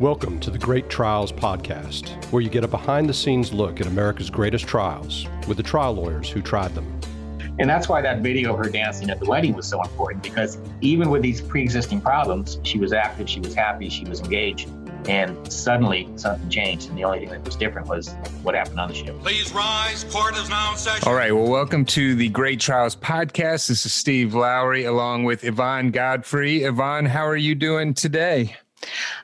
Welcome to the Great Trials Podcast, where you get a behind the scenes look at America's greatest trials with the trial lawyers who tried them. And that's why that video of her dancing at the wedding was so important because even with these pre existing problems, she was active, she was happy, she was engaged. And suddenly something changed. And the only thing that was different was what happened on the ship. Please rise. Court is now in session. All right. Well, welcome to the Great Trials podcast. This is Steve Lowry along with Yvonne Godfrey. Yvonne, how are you doing today?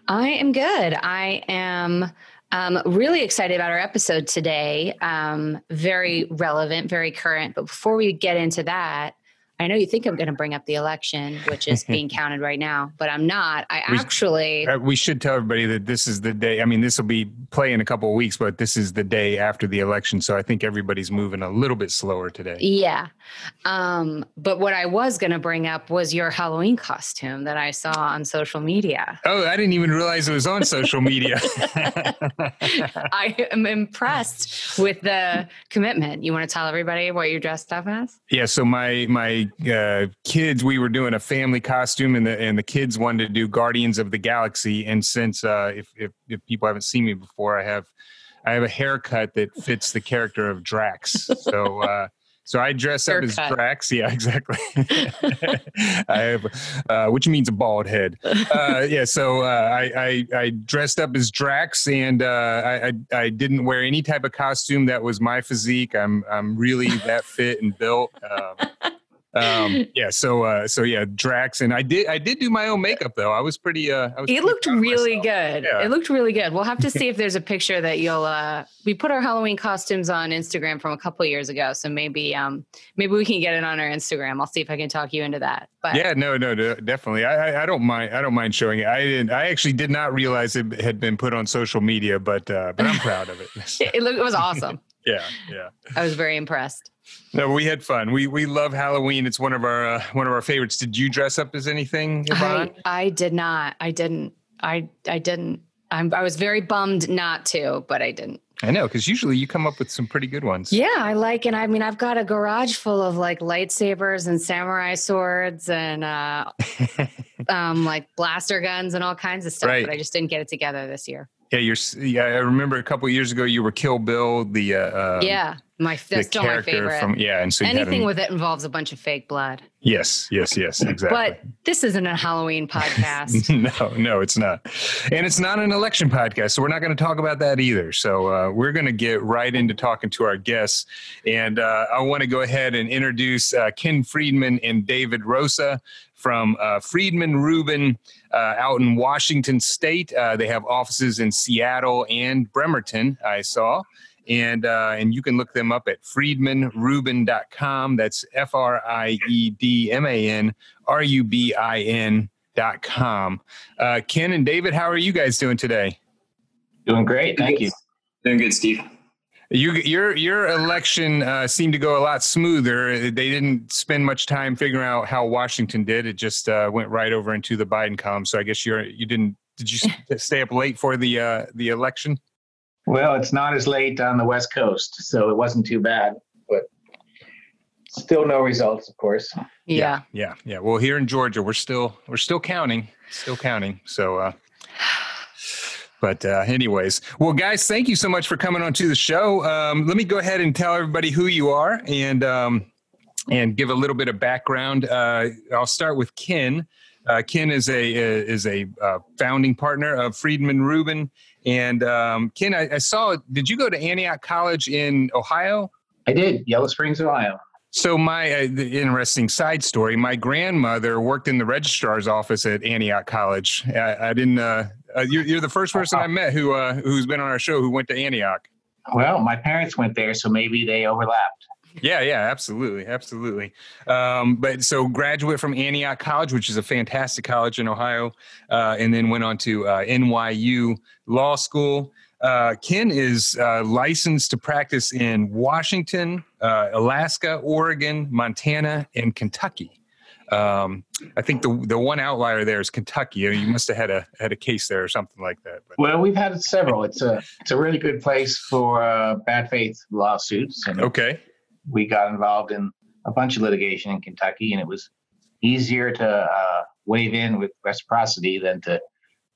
I am good. I am um, really excited about our episode today. Um, very relevant, very current. But before we get into that, I know you think I'm going to bring up the election, which is being counted right now, but I'm not. I We- actually, Uh, we should tell everybody that this is the day. I mean, this will be play in a couple of weeks, but this is the day after the election. So I think everybody's moving a little bit slower today. yeah. Um, but what I was going to bring up was your Halloween costume that I saw on social media. Oh, I didn't even realize it was on social media. I am impressed with the commitment. You want to tell everybody what you dressed up as? Yeah, so my my uh, kids, we were doing a family costume, and the and the kids wanted to do Guardians of the Galaxy. And since uh, if, if if people haven't seen me before, I have I have a haircut that fits the character of Drax. So uh, so I dress up as Drax. Yeah, exactly. I have, uh, which means a bald head. Uh, yeah, so uh, I, I I dressed up as Drax, and uh, I, I I didn't wear any type of costume that was my physique. I'm I'm really that fit and built. Um, um, yeah, so uh, so yeah, Drax, and I did I did do my own makeup though. I was pretty. Uh, I was It pretty looked really good. Yeah. It looked really good. We'll have to see if there's a picture that you'll uh we put our Halloween costumes on Instagram from a couple years ago. So maybe um maybe we can get it on our Instagram. I'll see if I can talk you into that. But Yeah, no, no, de- definitely. I, I I don't mind. I don't mind showing it. I didn't. I actually did not realize it had been put on social media, but uh, but I'm proud of it. it, it, looked, it was awesome. Yeah, yeah. I was very impressed. No, we had fun. We we love Halloween. It's one of our uh, one of our favorites. Did you dress up as anything, Yvonne? I, I did not. I didn't. I I didn't. I'm, I was very bummed not to, but I didn't. I know because usually you come up with some pretty good ones. Yeah, I like, and I mean, I've got a garage full of like lightsabers and samurai swords and uh, um, like blaster guns and all kinds of stuff. Right. But I just didn't get it together this year. Yeah, you're. Yeah, I remember a couple years ago you were Kill Bill, the uh, um, yeah, my that's still my character favorite. from yeah, and so Anything him- with it involves a bunch of fake blood. yes, yes, yes, exactly. But this isn't a Halloween podcast. no, no, it's not. And it's not an election podcast. So we're not going to talk about that either. So uh, we're going to get right into talking to our guests. And uh, I want to go ahead and introduce uh, Ken Friedman and David Roosa from uh, Friedman Rubin out in Washington State. Uh, they have offices in Seattle and Bremerton, I saw. And uh, and you can look them up at friedmanrubin.com. That's F R I E D M A N R U B I N dot com. Uh, Ken and David, how are you guys doing today? Doing great. Thank you. Doing good, Steve. You, your your election uh, seemed to go a lot smoother. They didn't spend much time figuring out how Washington did. It just uh, went right over into the Biden column. So I guess you're you didn't. Did you stay up late for the uh, the election? Well, it's not as late on the West Coast, so it wasn't too bad, but still no results, of course. yeah. yeah, yeah. Well, here in Georgia, we're still we're still counting, still counting. So. Uh, But uh, anyways, well, guys, thank you so much for coming on to the show. Um, let me go ahead and tell everybody who you are and um, and give a little bit of background. Uh, I'll start with Ken. Uh, Ken is a is a uh, founding partner of Friedman Rubin. And um, Ken, I, I saw. Did you go to Antioch College in Ohio? I did. Yellow Springs, Ohio. So my uh, the interesting side story: my grandmother worked in the registrar's office at Antioch College. I, I didn't. Uh, uh, you're, you're the first person I met who uh, who's been on our show who went to Antioch. Well, my parents went there, so maybe they overlapped. Yeah, yeah, absolutely, absolutely. Um, but so graduate from Antioch College, which is a fantastic college in Ohio, uh, and then went on to uh, NYU Law School. Uh, Ken is uh, licensed to practice in Washington, uh, Alaska, Oregon, Montana, and Kentucky. Um, I think the the one outlier there is Kentucky. You must have had a had a case there or something like that. But Well, we've had several. It's a it's a really good place for uh, bad faith lawsuits, and okay, we got involved in a bunch of litigation in Kentucky, and it was easier to uh, wave in with reciprocity than to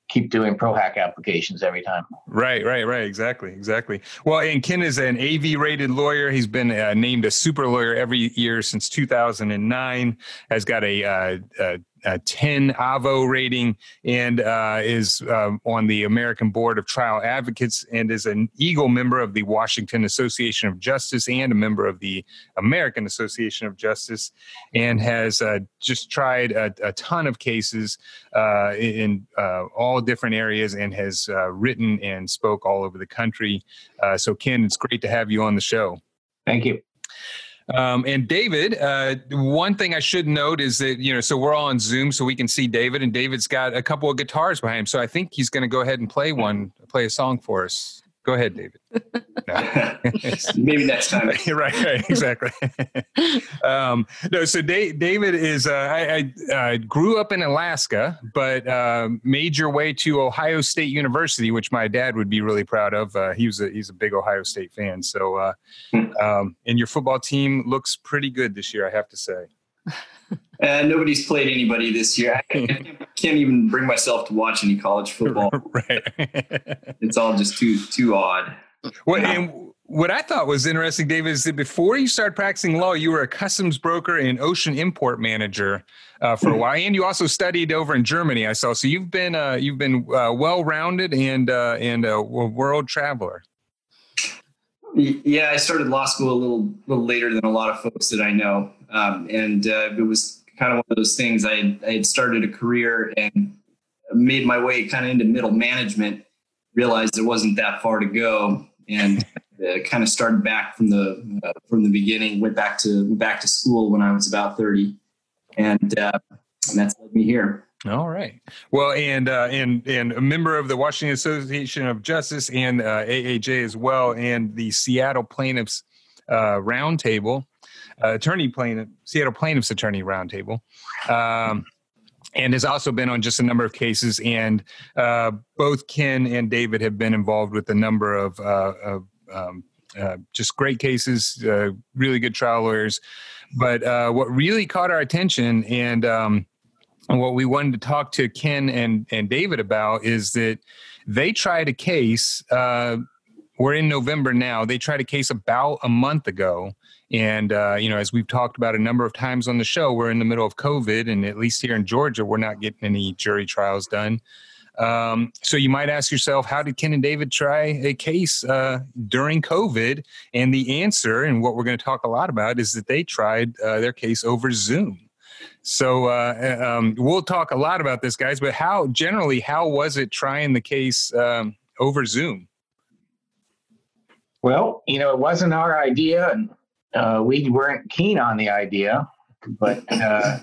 keep doing pro hac applications every time. Right, right, right. Exactly, exactly. Well, and Ken is an AV rated lawyer. He's been uh, named a super lawyer every year since 2009. Has got a, uh, a a 10 Avvo rating and uh, is uh, on the American Board of Trial Advocates and is an Eagle member of the Washington Association of Justice and a member of the American Association of Justice and has uh, just tried a, a, ton of cases uh, in uh, all different areas and has uh, written and spoke all over the country. so, Ken, it's great to have you on the show. Thank you. Um, and David, uh, one thing I should note is that, you know, so we're all on Zoom so we can see David, and David's got a couple of guitars behind him. So I think he's going to go ahead and play one, play a song for us. Go ahead, David. Maybe next time. right, right, exactly. um, no, so David is. Uh, I, I uh, grew up in Alaska, but uh, made your way to Ohio State University, which my dad would be really proud of. Uh, he was a, he's a big Ohio State fan. So, uh, hmm. um, and your football team looks pretty good this year, I have to say. Uh, nobody's played anybody this year. I can't even bring myself to watch any college football. right. it's all just too too odd. Well, and what I thought was interesting, David, is that before you started practicing law, you were a customs broker and ocean import manager uh, for a while, and you also studied over in Germany. I saw. So you've been uh, you've been uh, well rounded and uh, and a world traveler. Yeah, I started law school a little little later than a lot of folks that I know, um, and uh, it was kind of one of those things. I had, I had started a career and made my way kind of into middle management. Realized there wasn't that far to go, and uh, kind of started back from the uh, from the beginning. Went back to back to school when I was about thirty, and, uh, and that's led me here. All right. Well, and uh, and and a member of the Washington Association of Justice and uh, AAJ as well, and the Seattle Plaintiffs uh, Roundtable, uh, attorney plaintiff, Seattle Plaintiffs Attorney Roundtable. Um, and has also been on just a number of cases. And uh, both Ken and David have been involved with a number of, uh, of um, uh, just great cases, uh, really good trial lawyers. But uh, what really caught our attention and um, what we wanted to talk to Ken and, and David about is that they tried a case. Uh, we're in November now. They tried a case about a month ago and, uh, you know, as we've talked about a number of times on the show, we're in the middle of COVID, and at least here in Georgia, we're not getting any jury trials done. Um, so you might ask yourself, how did Ken and David try a case uh, during COVID? And the answer, and what we're going to talk a lot about, is that they tried uh, their case over Zoom. So uh, um, we'll talk a lot about this, guys. But how generally, how was it trying the case um, over Zoom? Well, you know, it wasn't our idea, and uh, we weren't keen on the idea, but uh,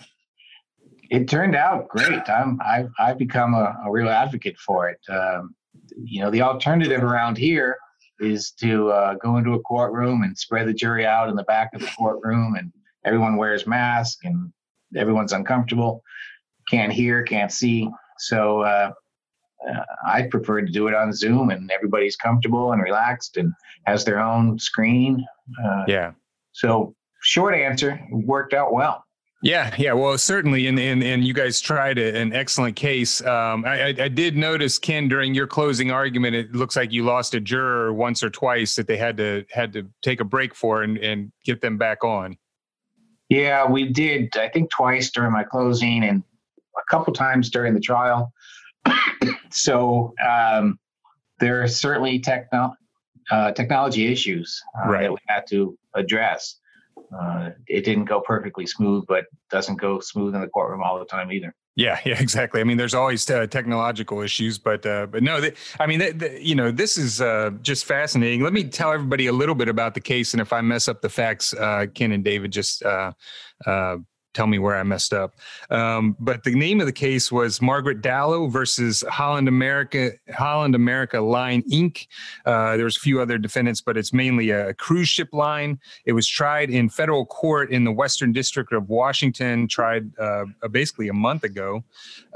it turned out great. I'm, I've, I've become a, a real advocate for it. Um, you know, the alternative around here is to uh, go into a courtroom and spread the jury out in the back of the courtroom, and everyone wears masks and everyone's uncomfortable, can't hear, can't see. So uh, uh, I prefer to do it on Zoom, and everybody's comfortable and relaxed and has their own screen. Uh, yeah. So, short answer, worked out well. Yeah, yeah, well, certainly, and and, and you guys tried a, an excellent case. Um, I, I, did notice, Ken, during your closing argument, it looks like you lost a juror once or twice that they had to had to take a break for and, and get them back on. Yeah, we did. I think twice during my closing and a couple times during the trial. so um, there are certainly techno- uh, technology issues uh, right. that we had to address. Uh, it didn't go perfectly smooth, but doesn't go smooth in the courtroom all the time either. Yeah, yeah, exactly. I mean, there's always uh, technological issues, but uh, but no, I mean, you know, this is uh, just fascinating. Let me tell everybody a little bit about the case, and if I mess up the facts, uh, Ken and David just uh, uh, tell me where I messed up. Um, but the name of the case was Margaret Dallo versus Holland America Holland America Line Inc. Uh, there was a few other defendants, but it's mainly a cruise ship line. It was tried in federal court in the Western District of Washington, tried uh, basically a month ago,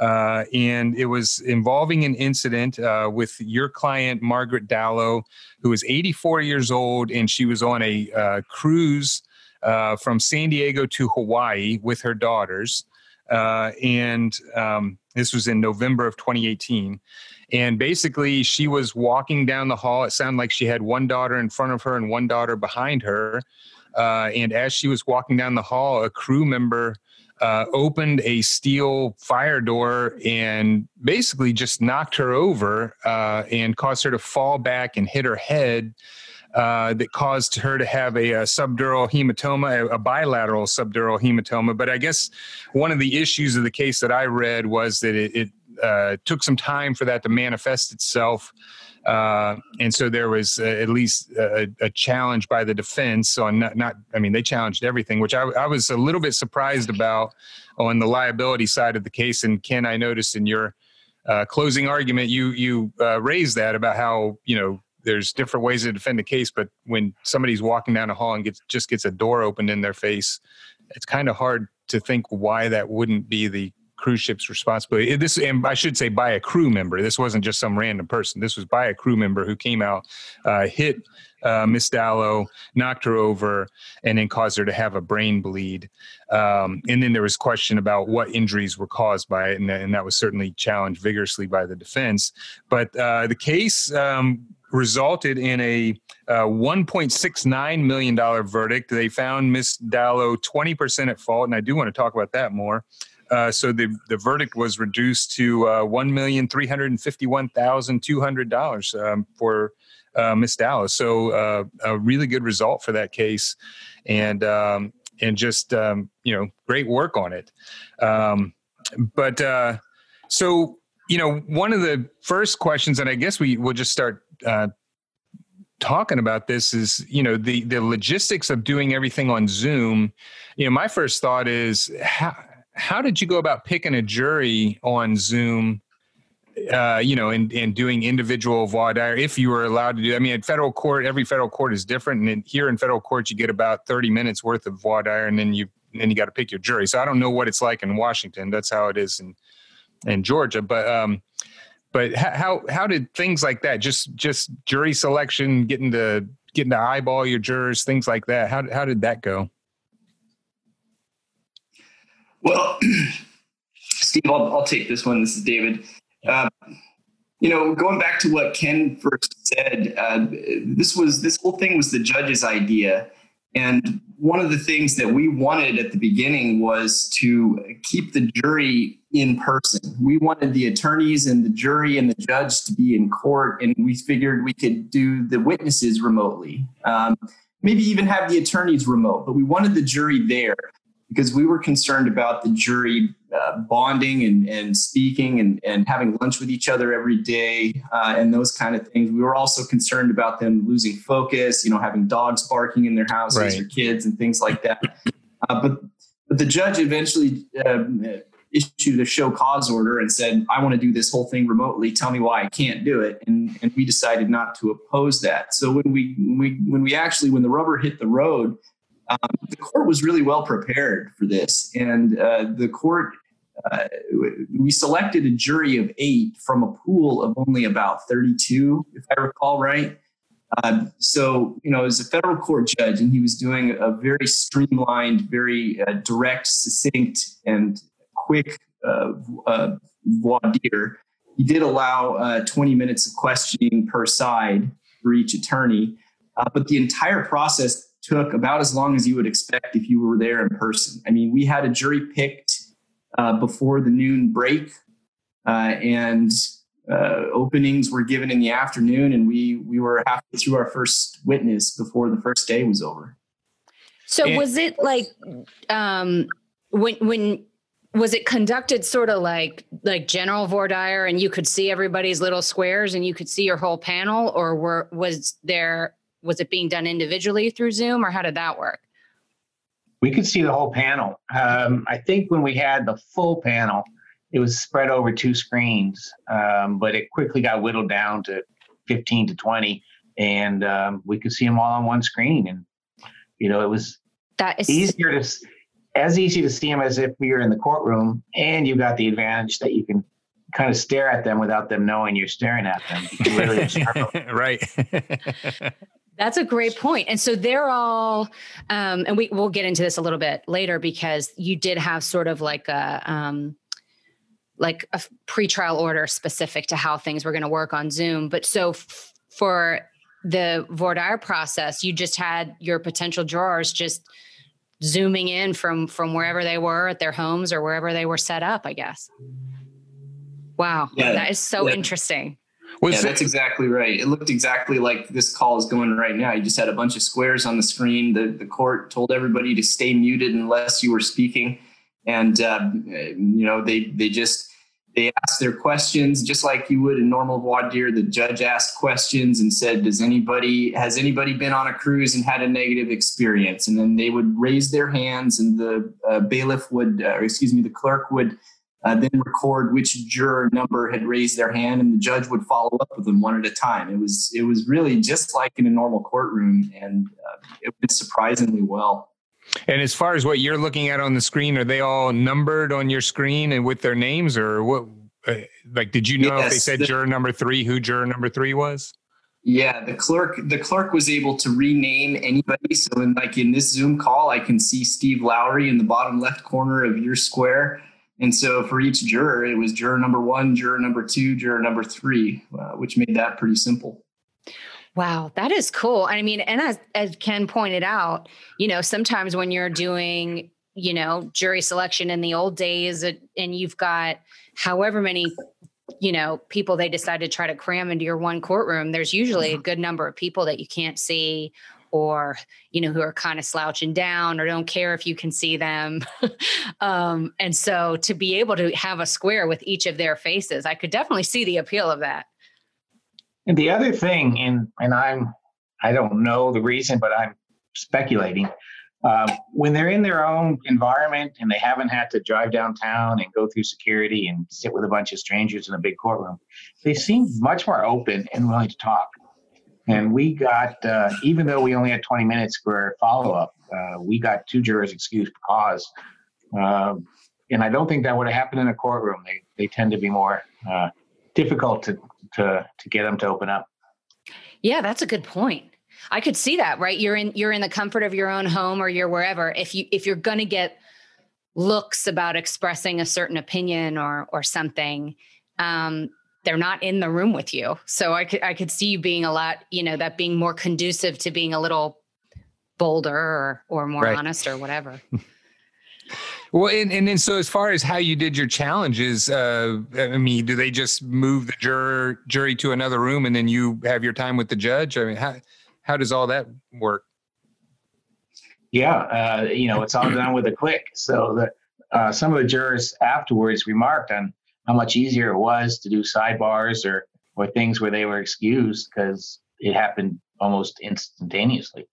uh, and it was involving an incident uh, with your client Margaret Dallo, who is 84 years old, and she was on a uh, cruise uh, from San Diego to Hawaii with her daughters. Uh, and um, This was in November of 2018. And basically, she was walking down the hall. It sounded like she had one daughter in front of her and one daughter behind her. Uh, and as she was walking down the hall, a crew member uh, opened a steel fire door and basically just knocked her over uh, and caused her to fall back and hit her head. Uh, that caused her to have a, a subdural hematoma, a, a, bilateral subdural hematoma. But I guess one of the issues of the case that I read was that it, it uh, took some time for that to manifest itself. Uh, and so there was uh, at least a, a, challenge by the defense on not, not, I mean, they challenged everything, which I, I, was a little bit surprised about on the liability side of the case. And Ken, I noticed in your uh, closing argument, you you uh, raised that about how you know there's different ways to defend the case, but when somebody's walking down a hall and gets just gets a door opened in their face, it's kind of hard to think why that wouldn't be the cruise ship's responsibility. This, and I should say, by a crew member. This wasn't just some random person. This was by a crew member who came out, uh, hit uh, Miss Dallo, knocked her over, and then caused her to have a brain bleed. Um, and then there was question about what injuries were caused by it, and, and that was certainly challenged vigorously by the defense. But uh, the case. Um, resulted in a uh, $1.69 million verdict. They found Miss Dallo 20% at fault, and I do want to talk about that more. Uh, so the, the verdict was reduced to uh, one million three hundred and fifty one thousand two hundred dollars um, for uh, Miss Dallas. So uh, a really good result for that case, and um, and just um, you know great work on it. Um, but uh, so you know one of the first questions, and I guess we will just start uh, talking about this is you know the the logistics of doing everything on zoom you know my first thought is how how did you go about picking a jury on Zoom? Uh, you know, and, and doing individual voir dire if you were allowed to do. I mean, at federal court, every federal court is different, and here in federal court, you get about thirty minutes worth of voir dire, and then you then you got to pick your jury. So I don't know what it's like in Washington. That's how it is in in Georgia, but um, but how how did things like that just just jury selection, getting to getting to eyeball your jurors, things like that? How how did that go? Well, Steve, I'll, I'll, take this one. This is David. Uh, you know, going back to what Ken first said, uh, this was this whole thing was the judge's idea, and one of the things that we wanted at the beginning was to keep the jury in person. We wanted the attorneys and the jury and the judge to be in court, and we figured we could do the witnesses remotely. Um, maybe even have the attorneys remote, but we wanted the jury there because we were concerned about the jury uh, bonding and, and speaking and, and having lunch with each other every day uh, and those kind of things. We were also concerned about them losing focus, you know, having dogs barking in their houses right. or kids and things like that. Uh, but, but the judge eventually um, issued a show cause order and said, I want to do this whole thing remotely. Tell me why I can't do it. And, and we decided not to oppose that. So when we, when we, when we actually, when the rubber hit the road, um, the court was really well prepared for this, and uh, the court uh, we selected a jury of eight from a pool of only about 32, if I recall right. Uh, so, you know, as a federal court judge, and he was doing a very streamlined, very uh, direct, succinct, and quick uh, uh, voir dire. He did allow uh, 20 minutes of questioning per side for each attorney, but the entire process took about as long as you would expect if you were there in person. I mean, we had a jury picked uh, before the noon break, uh, and uh, openings were given in the afternoon, and we we were halfway through our first witness before the first day was over. So and- was it like um, when when was it conducted sort of like like general voir dire and you could see everybody's little squares and you could see your whole panel or were was there was it being done individually through Zoom or how did that work? We could see the whole panel. Um, I think when we had the full panel, it was spread over two screens, um, but it quickly got whittled down to 15 to 20, and um, we could see them all on one screen. And you know, it was that is easier to as easy to see them as if we were in the courtroom, and you got the advantage that you can kind of stare at them without them knowing you're staring at them. Really right. That's a great point. And so they're all, um, and we we'll get into this a little bit later because you did have sort of like a um, like a pretrial order specific to how things were going to work on Zoom. But so f- for the voir dire process, you just had your potential jurors just zooming in from from wherever they were at their homes or wherever they were set up. I guess. Wow, yeah, that is so yeah. interesting. Was yeah, that's exactly right. It looked exactly like this call is going right now. You just had a bunch of squares on the screen. The the court told everybody to stay muted unless you were speaking, and uh, you know they they just they asked their questions just like you would in normal voir dire. The judge asked questions and said, "Does anybody has anybody been on a cruise and had a negative experience?" And then they would raise their hands, and the uh, bailiff would, uh, or excuse me, the clerk would uh, then record which juror number had raised their hand, and the judge would follow up with them one at a time. It was it was really just like in a normal courtroom, and uh, it went surprisingly well. And as far as what you're looking at on the screen, are they all numbered on your screen and with their names, or what? Uh, like, did you know yes, if they said the, juror number three, who juror number three was? Yeah, the clerk the clerk was able to rename anybody. So in like in this Zoom call, I can see Steve Lowry in the bottom left corner of your square. And so for each juror, it was juror number one, juror number two, juror number three, uh, which made that pretty simple. Wow, that is cool. I mean, and as, as Ken pointed out, you know, sometimes when you're doing, you know, jury selection in the old days and you've got however many, you know, people they decide to try to cram into your one courtroom, there's usually a mm-hmm. good number of people that you can't see or you know who are kind of slouching down or don't care if you can see them um, and so to be able to have a square with each of their faces i could definitely see the appeal of that and the other thing, and and I'm I don't know the reason, but I'm speculating. Um, when they're in their own environment and they haven't had to drive downtown and go through security and sit with a bunch of strangers in a big courtroom, they seem much more open and willing to talk. And we got, uh, even though we only had 20 minutes for follow up, uh, we got two jurors excused cause. Um, and I don't think that would have happened in a courtroom. They, they tend to be more uh, difficult to to to get them to open up. Yeah, that's a good point. I could see that, right? You're in you're in the comfort of your own home or you're wherever. If you if you're to get looks about expressing a certain opinion or or something, um, they're not in the room with you. So I could I could see you being a lot, you know, that being more conducive to being a little bolder or or more right. honest or whatever. Well, and, and then so as far as how you did your challenges, uh, I mean, do they just move the juror jury to another room and then you have your time with the judge? I mean, how how does all that work? Yeah, uh, you know, it's all done with a click. So that uh, some of the jurors afterwards remarked on how much easier it was to do sidebars or or things where they were excused because it happened almost instantaneously.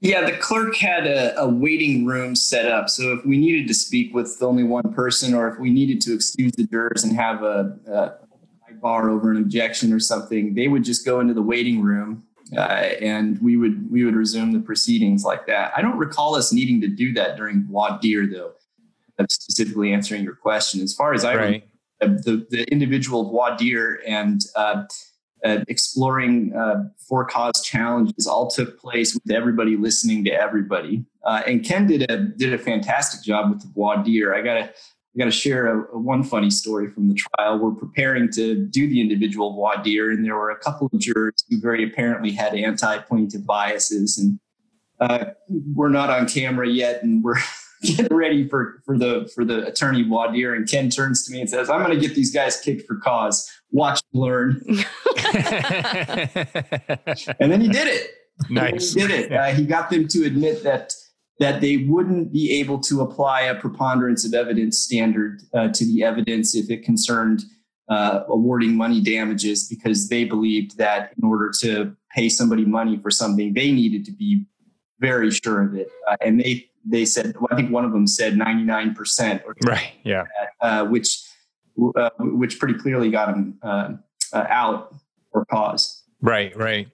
Yeah, the clerk had a, a, waiting room set up. So if we needed to speak with only one person, or if we needed to excuse the jurors and have a, a bar over an objection or something, they would just go into the waiting room, uh, and we would we would resume the proceedings like that. I don't recall us needing to do that during voir dire, though. I'm specifically answering your question. As far as I right. remember, the the individual voir dire and uh, uh, exploring uh, for cause challenges all took place with everybody listening to everybody. Uh, and Ken did a did a fantastic job with the voir dire. I gotta I gotta share a, a, one funny story from the trial. We're preparing to do the individual voir dire, and there were a couple of jurors who very apparently had anti-plaintiff biases, and uh, we're not on camera yet, and we're getting ready for for the for the attorney voir dire. And Ken turns to me and says, "I'm going to get these guys kicked for cause." watch learn. and then he did it. Nice. He did it. Uh, he got them to admit that that they wouldn't be able to apply a preponderance of evidence standard uh, to the evidence if it concerned uh, awarding money damages because they believed that in order to pay somebody money for something, they needed to be very sure of it. Uh, and they they said, well, I think one of them said 99%. Or right. Yeah. That, uh, which uh, which pretty clearly got him uh, uh, out for cause. Right, right.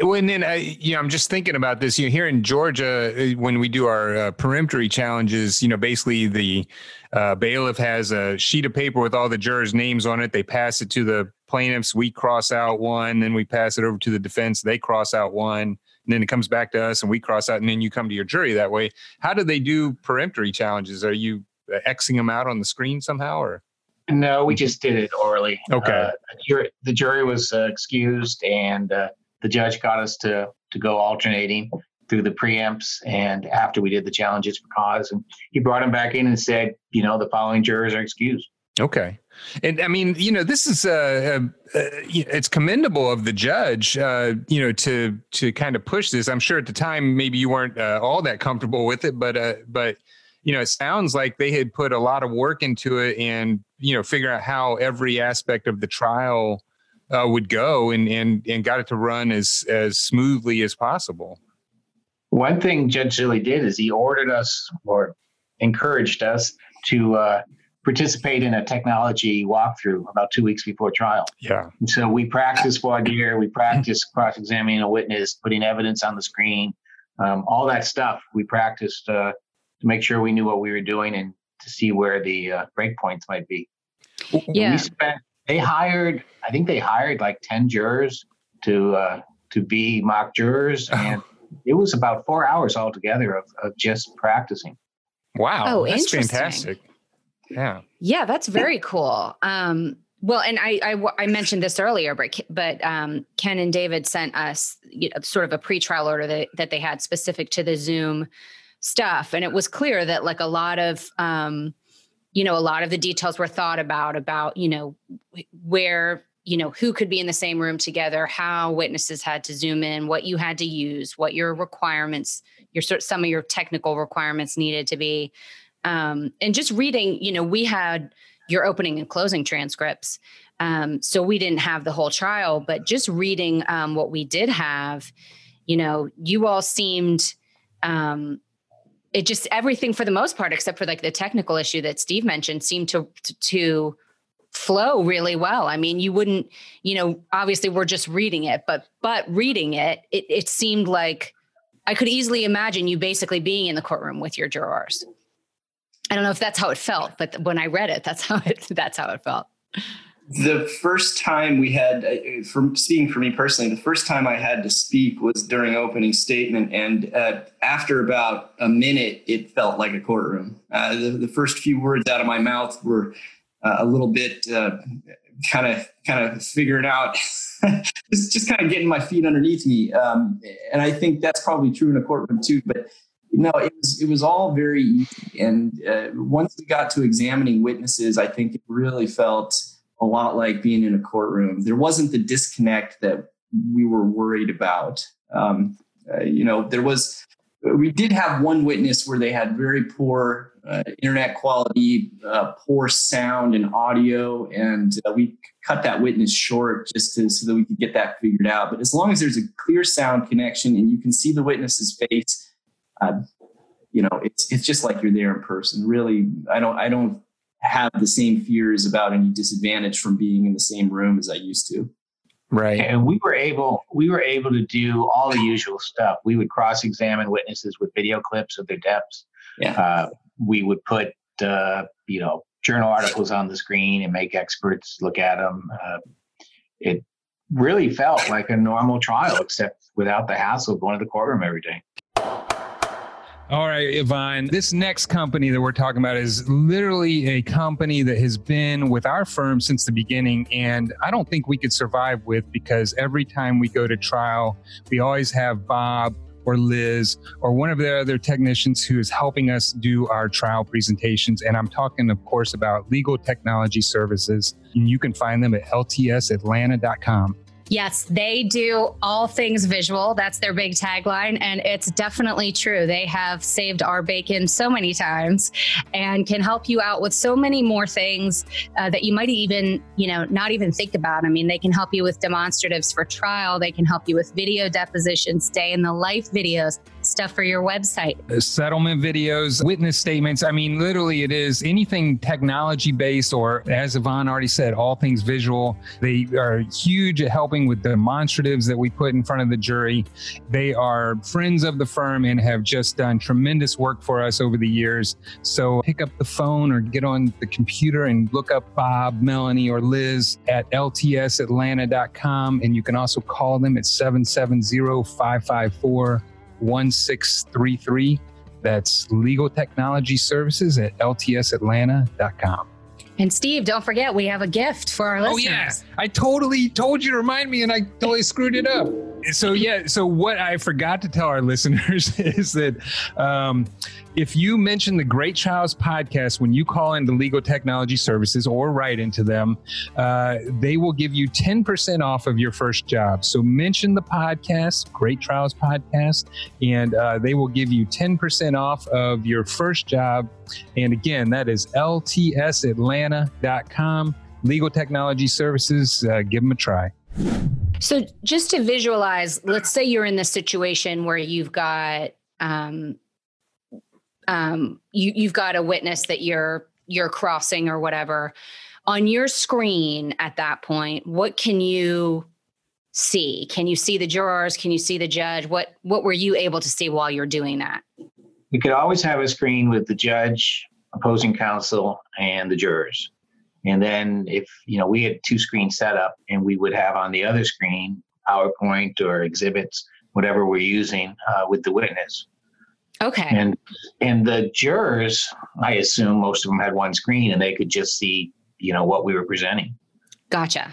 When then, uh, you know, I'm just thinking about this. You know, here in Georgia, uh, when we do our uh, peremptory challenges, you know, basically the uh, bailiff has a sheet of paper with all the jurors' names on it. They pass it to the plaintiffs. We cross out one, then we pass it over to the defense. They cross out one, and then it comes back to us, and we cross out, and then you come to your jury that way. How do they do peremptory challenges? Are you Xing them out on the screen somehow, or? No, we just did it orally. Okay. Uh, the, jury, was uh, excused, and uh, the judge got us to to go alternating through the preempts. And after we did the challenges for cause, and he brought them back in and said, you know, the following jurors are excused. Okay. And I mean, you know, this is uh, uh, uh it's commendable of the judge, uh, you know, to to kind of push this. I'm sure at the time maybe you weren't uh, all that comfortable with it, but uh, but you know, it sounds like they had put a lot of work into it and you know figure out how every aspect of the trial would go and and and got it to run as as smoothly as possible. One thing Judge Zilly did is he ordered us or encouraged us to participate in a technology walkthrough about two weeks before trial. Yeah. And so we practiced voir dire, we practiced cross examining a witness, putting evidence on the screen, um, all that stuff. We practiced uh, to make sure we knew what we were doing and to see where the uh, breakpoints might be. Yeah. We spent, they hired, I think they hired like 10 jurors to, uh, to be mock jurors. And it was about four hours altogether of, of just practicing. Wow. Oh, that's interesting. fantastic. Yeah. Yeah, that's very cool. Um, well, and I, I, I mentioned this earlier, but but um, Ken and David sent us you know, sort of a pre-trial order that, that they had specific to the Zoom stuff, and it was clear that like a lot of um, you know a lot of the details were thought about about you know where you know who could be in the same room together, how witnesses had to zoom in, what you had to use, what your requirements, your sort some of your technical requirements needed to be um, and just reading you know we had your opening and closing transcripts. Um, so we didn't have the whole trial but just reading um, what we did have you know you all seemed um, it just everything for the most part except for like the technical issue that steve mentioned seemed to to flow really well. I mean you wouldn't you know obviously we're just reading it but but reading it it, it seemed like i could easily imagine you basically being in the courtroom with your jurors I don't know if that's how it felt, but when I read it, that's how it that's how it felt. The first time we had, uh, from speaking for me personally, the first time I had to speak was during opening statement, and uh, after about a minute, it felt like a courtroom. Uh, the, the, first few words out of my mouth were uh, a little bit kind of kind of figuring out, just just kind of getting my feet underneath me, um, and I think that's probably true in a courtroom too. But no, it was it was all very easy. And uh, once we got to examining witnesses, I think it really felt a lot like being in a courtroom. There wasn't the disconnect that we were worried about. Um, uh, you know, there was. We did have one witness where they had very poor uh, internet quality, uh, poor sound and audio, and uh, we cut that witness short just to, so that we could get that figured out. But as long as there's a clear sound connection and you can see the witness's face uh, you know, it's it's just like you're there in person. Really, I don't I don't have the same fears about any disadvantage from being in the same room as I used to. Right. And we were able we were able to do all the usual stuff. We would cross examine witnesses with video clips of their deaths. Yeah. Uh, we would put uh, you know journal articles on the screen and make experts look at them. Uh, it really felt like a normal trial, except without the hassle of going to the courtroom every day. All right, Yvonne. This next company that we're talking about is literally a company that has been with our firm since the beginning. And I don't think we could survive with because every time we go to trial, we always have Bob or Liz or one of the other technicians who is helping us do our trial presentations. And I'm talking, of course, about legal technology services. And you can find them at ltsatlanta.com. Yes, they do all things visual. That's their big tagline. And it's definitely true. They have saved our bacon so many times and can help you out with so many more things uh, that you might even, you know, not even think about. I mean, they can help you with demonstratives for trial, they can help you with video depositions, day in the life videos, stuff for your website, uh, settlement videos, witness statements. I mean, literally, it is anything technology based, or as Yvonne already said, all things visual. They are huge at helping with demonstratives that we put in front of the jury. They are friends of the firm and have just done tremendous work for us over the years. So pick up the phone or get on the computer and look up Bob, Melanie, or Liz at ltsatlanta.com. And you can also call them at 770 554 1633. That's legal technology services at ltsatlanta.com. And Steve, don't forget we have a gift for our listeners. Oh yeah, I totally told you to remind me, and I totally screwed it up. So yeah, so what I forgot to tell our listeners is that um, if you mention the Great Trials podcast when you call into Legal Technology Services or write into them, uh, they will give you ten percent off of your first job. So mention the podcast, Great Trials podcast, and uh, they will give you ten percent off of your first job. And again, that is ltsatlanta.com. Legal Technology Services. Uh, give them a try. So, just to visualize, let's say you're in this situation where you've got um, um, you, you've got a witness that you're you're crossing or whatever. On your screen at that point, what can you see? Can you see the jurors? Can you see the judge? What what were you able to see while you're doing that? We could always have a screen with the judge, opposing counsel, and the jurors. And then if, you know, we had two screens set up and we would have on the other screen PowerPoint or exhibits, whatever we're using uh, with the witness. Okay. And and the jurors, I assume most of them had one screen and they could just see, you know, what we were presenting. Gotcha.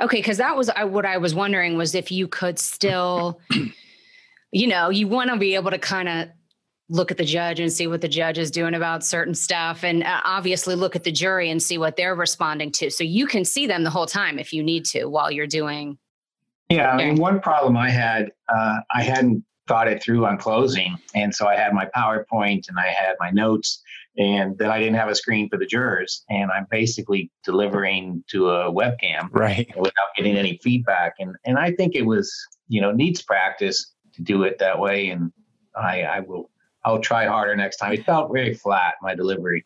Okay, because that was I, what I was wondering was if you could still, you know, you want to be able to kind of look at the judge and see what the judge is doing about certain stuff and uh, obviously look at the jury and see what they're responding to. So you can see them the whole time if you need to while you're doing yeah i mean one problem i had uh, i hadn't thought it through on closing. And so i had my powerpoint and i had my notes and then i didn't have a screen for the jurors. And i'm basically delivering to a webcam right. without getting any feedback. And and i think it was you know needs practice to do it that way. And i i will I'll try harder next time. It felt very flat, my delivery.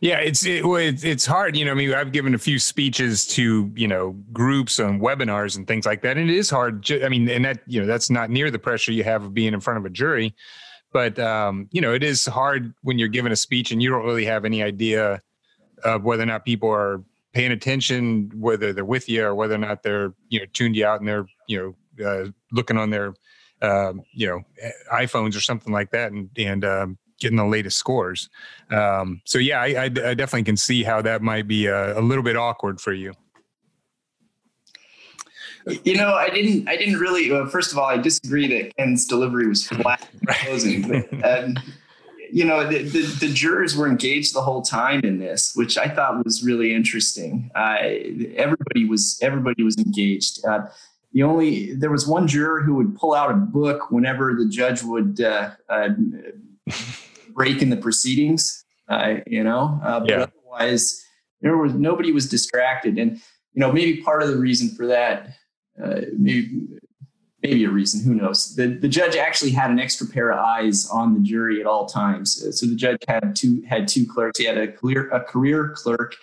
Yeah, it's it, it's hard. You know, I mean, I've given a few speeches to you know groups and webinars and things like that, and it is hard. I mean, and that you know that's not near the pressure you have of being in front of a jury, but um, you know, it is hard when you're giving a speech and you don't really have any idea of whether or not people are paying attention, whether they're with you or whether or not they're you know tuned you out and they're you know uh, looking on their um, you know iPhones or something like that, and and um, getting the latest scores. Um, so yeah, I, I, I, definitely can see how that might be a, a, little bit awkward for you. You know, I didn't. I didn't really. Well, first of all, I disagree that Ken's delivery was flat closing. But, um, you know, the, the, the, jurors were engaged the whole time in this, which I thought was really interesting. Uh, everybody was everybody was engaged. Uh, the only there was one juror who would pull out a book whenever the judge would uh, uh, break in the proceedings. Uh, you know, uh, but yeah. otherwise there was nobody was distracted, and you know maybe part of the reason for that, uh, maybe maybe a reason, who knows? The the judge actually had an extra pair of eyes on the jury at all times. So the judge had two had two clerks. He had a career a career clerk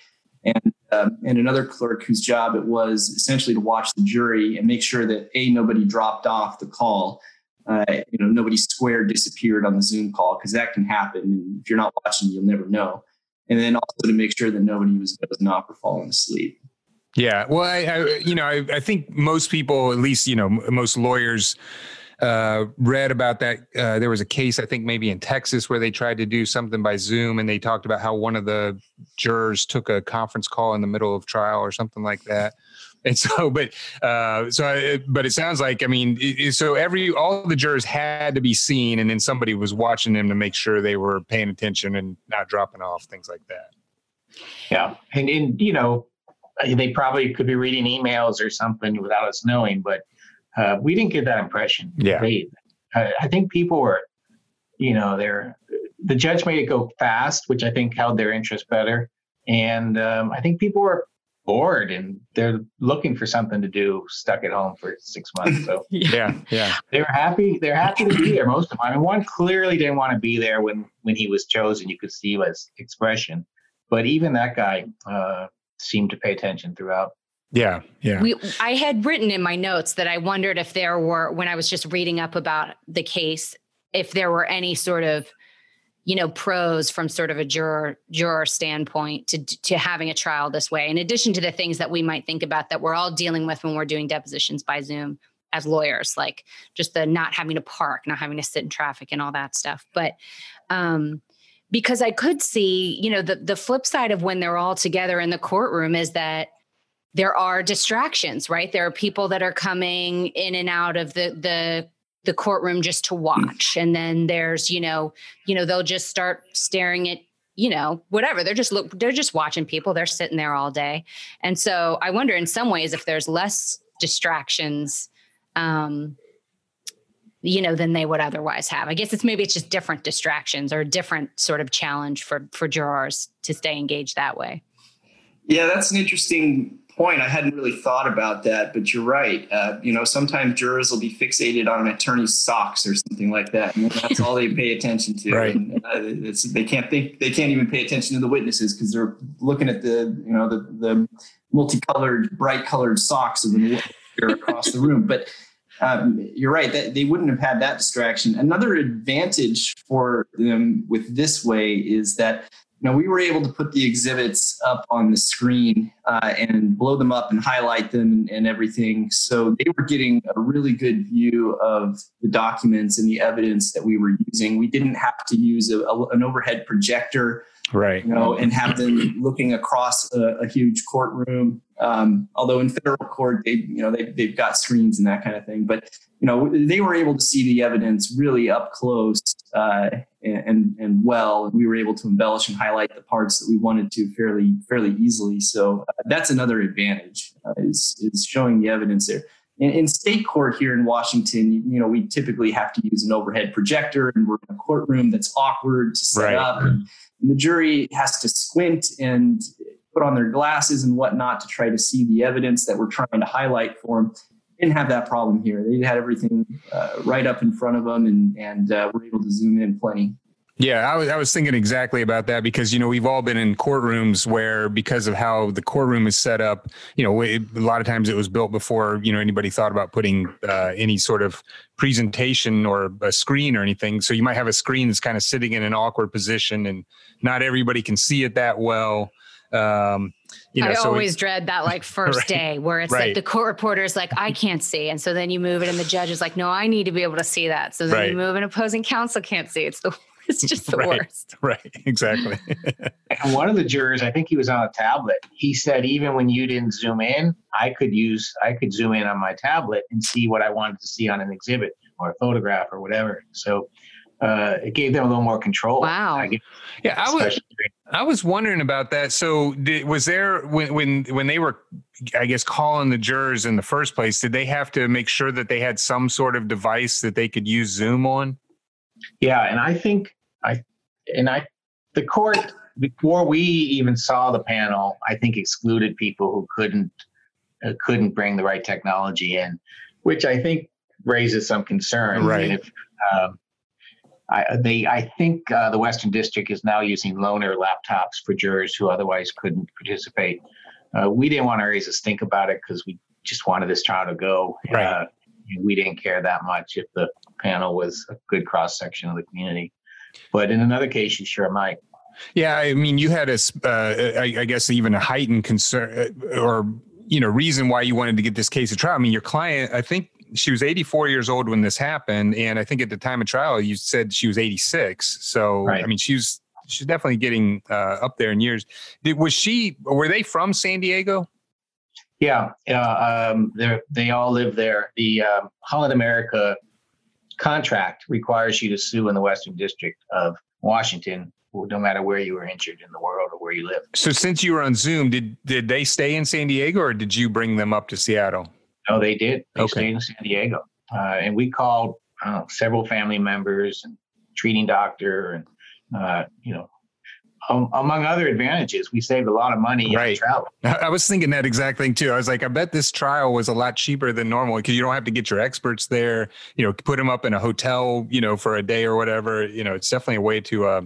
and um, and another clerk whose job it was essentially to watch the jury and make sure that a nobody dropped off the call. Uh, you know, nobody square disappeared on the Zoom call because that can happen. And if you're not watching, you'll never know. And then also to make sure that nobody was dozing off or falling asleep. Yeah, well, I, I you know, I, I think most people, at least you know, most lawyers uh, read about that. Uh, there was a case, I think maybe in Texas, where they tried to do something by Zoom, and they talked about how one of the jurors took a conference call in the middle of trial or something like that. And so, but uh, so, I, but it sounds like I mean, it, so every all the jurors had to be seen, and then somebody was watching them to make sure they were paying attention and not dropping off, things like that. Yeah, and, and you know, they probably could be reading emails or something without us knowing, but uh, we didn't get that impression. Yeah. They, I, I think people were, you know, they're, the judge made it go fast, which I think held their interest better. And um, I think people were bored and they're looking for something to do stuck at home for six months. So yeah, yeah. They're happy. They're happy to be there. Most of them. I mean, one clearly didn't want to be there when, when he was chosen. You could see his expression, but even that guy uh, seemed to pay attention throughout. Yeah, yeah. We, I had written in my notes that I wondered if there were, when I was just reading up about the case, if there were any sort of, you know, pros from sort of a juror juror standpoint to to having a trial this way. In addition to the things that we might think about that we're all dealing with when we're doing depositions by Zoom as lawyers, like just the not having to park, not having to sit in traffic, and all that stuff. But um, because I could see, you know, the the flip side of when they're all together in the courtroom is that there are distractions, right? There are people that are coming in and out of the the the courtroom just to watch. And then there's you know you know they'll just start staring at you know whatever. They're just look they're just watching people. They're sitting there all day. And so i wonder in some ways if there's less distractions um you know than they would otherwise have. I guess it's maybe it's just different distractions or a different sort of challenge for for jurors to stay engaged that way. Yeah that's an interesting point, I hadn't really thought about that, but you're right. Uh, you know, sometimes jurors will be fixated on an attorney's socks or something like that, and that's all they pay attention to. Right. And, uh, they can't think, they can't even pay attention to the witnesses because they're looking at the, you know, the the multicolored, bright colored socks of the across the room. But um, you're right that they wouldn't have had that distraction. Another advantage for them with this way is that know, we were able to put the exhibits up on the screen uh, and blow them up and highlight them and, and, everything. So they were getting a really good view of the documents and the evidence that we were using. We didn't have to use a, a, an overhead projector, right? You know, and have them looking across a, a huge courtroom. Um, although in federal court, they you know they, they've got screens and that kind of thing, but you know they were able to see the evidence really up close uh, and and well, and we were able to embellish and highlight the parts that we wanted to fairly fairly easily. So uh, that's another advantage uh, is is showing the evidence there. In, in, state court here in Washington, you, you, know, we typically have to use an overhead projector, and we're in a courtroom that's awkward to set right. up, and, and the jury has to squint and put on their glasses and whatnot to try to see the evidence that we're trying to highlight for them didn't have that problem here. They had everything uh, right up in front of them, and and uh, were able to zoom in plenty. Yeah, I was I was thinking exactly about that because you know we've all been in courtrooms where because of how the courtroom is set up, you know, a lot of times it was built before you know anybody thought about putting uh, any sort of presentation or a screen or anything. So you might have a screen that's kind of sitting in an awkward position, and not everybody can see it that well. Um, you know, I so always dread that like first right, day where it's right. like the court reporter is like, I can't see. And so then you move it and the judge is like, no, I need to be able to see that. So then right. you move and opposing counsel can't see. It's the it's just the worst. Right. Exactly. and one of the jurors, I think he was on a tablet. He said even when you didn't zoom in, I could use I could zoom in on my tablet and see what I wanted to see on an exhibit or a photograph or whatever. So uh, it gave them a little more control. Wow. I yeah, I was I was wondering about that. So, did, was there when when when they were, I guess, calling the jurors in the first place? Did they have to make sure that they had some sort of device that they could use Zoom on? Yeah, and I think I and I the court before we even saw the panel, I think excluded people who couldn't uh, couldn't bring the right technology in, which I think raises some concern. Right. If, um, I, they, I think uh, the Western District is now using loaner laptops for jurors who otherwise couldn't participate. Uh, we didn't want to raise a stink about it because we just wanted this trial to go. Right. Uh, we didn't care that much if the panel was a good cross section of the community. But in another case, you sure might. Yeah, I mean, you had a, uh, I, I guess, even a heightened concern uh, or you know reason why you wanted to get this case to trial. I mean, your client, I think she was 84 years old when this happened, and I think at the time of trial you said she was 86. So right. I mean, she's she's definitely getting uh, up there in years. Did, was she? Were they from San Diego? Yeah, uh, um, they they all live there. The um, Holland America contract requires you to sue in the Western District of Washington, no matter where you were injured in the world or where you live. So, since you were on Zoom, did did they stay in San Diego, or did you bring them up to Seattle? No, they did. They okay. stayed in San Diego, uh, and we called know, several family members and treating doctor, and uh, you know, um, among other advantages, we saved a lot of money right. travel. I was thinking that exact thing too. I was like, I bet this trial was a lot cheaper than normal because you don't have to get your experts there. You know, put them up in a hotel, you know, for a day or whatever. You know, it's definitely a way to uh,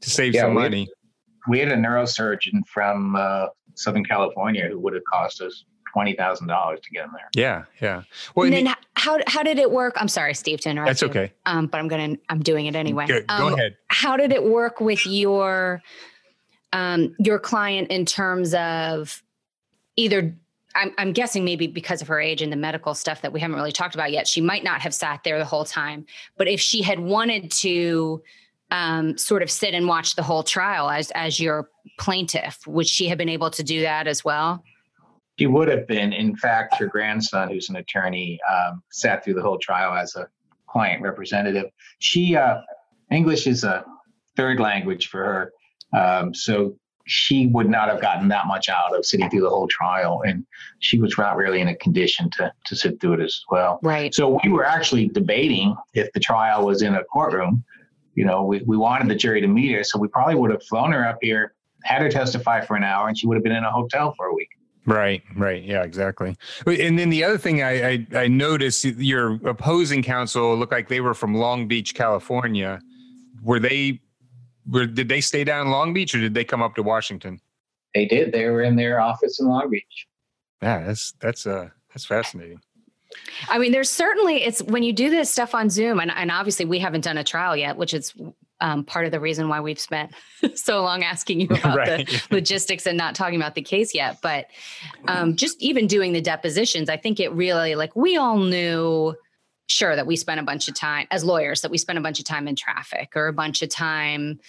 to save yeah, some we money. Had, we had a neurosurgeon from uh, Southern California who would have cost us twenty thousand dollars to get him there. Yeah, yeah. Well, and then I mean, how how did it work? I'm sorry, Steve, to interrupt. That's you, okay. Um, but I'm gonna I'm doing it anyway. Go, um, ahead. How did it work with your um your client in terms of either? I'm, I'm guessing maybe because of her age and the medical stuff that we haven't really talked about yet, she might not have sat there the whole time. But if she had wanted to um, sort of sit and watch the whole trial as as your plaintiff. Would she have been able to do that as well? She would have been. In fact, her grandson, who's an attorney, um, sat through the whole trial as a client representative. She uh, English is a third language for her, um, so she would not have gotten that much out of sitting through the whole trial, and she was not really in a condition to to sit through it as well. Right. So we were actually debating if the trial was in a courtroom. You know, we, we wanted the jury to meet her, so we probably would have flown her up here, had her testify for an hour, and she would have been in a hotel for a week. Right, right, yeah, exactly. And then the other thing I, I, I noticed, your opposing counsel looked like they were from Long Beach, California. Were they? Were did they stay down in Long Beach, or did they come up to Washington? They did. They were in their office in Long Beach. Yeah, that's that's uh that's fascinating. I mean, there's certainly it's when you do this stuff on Zoom, and, and obviously we haven't done a trial yet, which is um, part of the reason why we've spent so long asking you about right. the logistics and not talking about the case yet. But um, just even doing the depositions, I think it really like we all knew, sure, that we spent a bunch of time as lawyers, that we spent a bunch of time in traffic or a bunch of time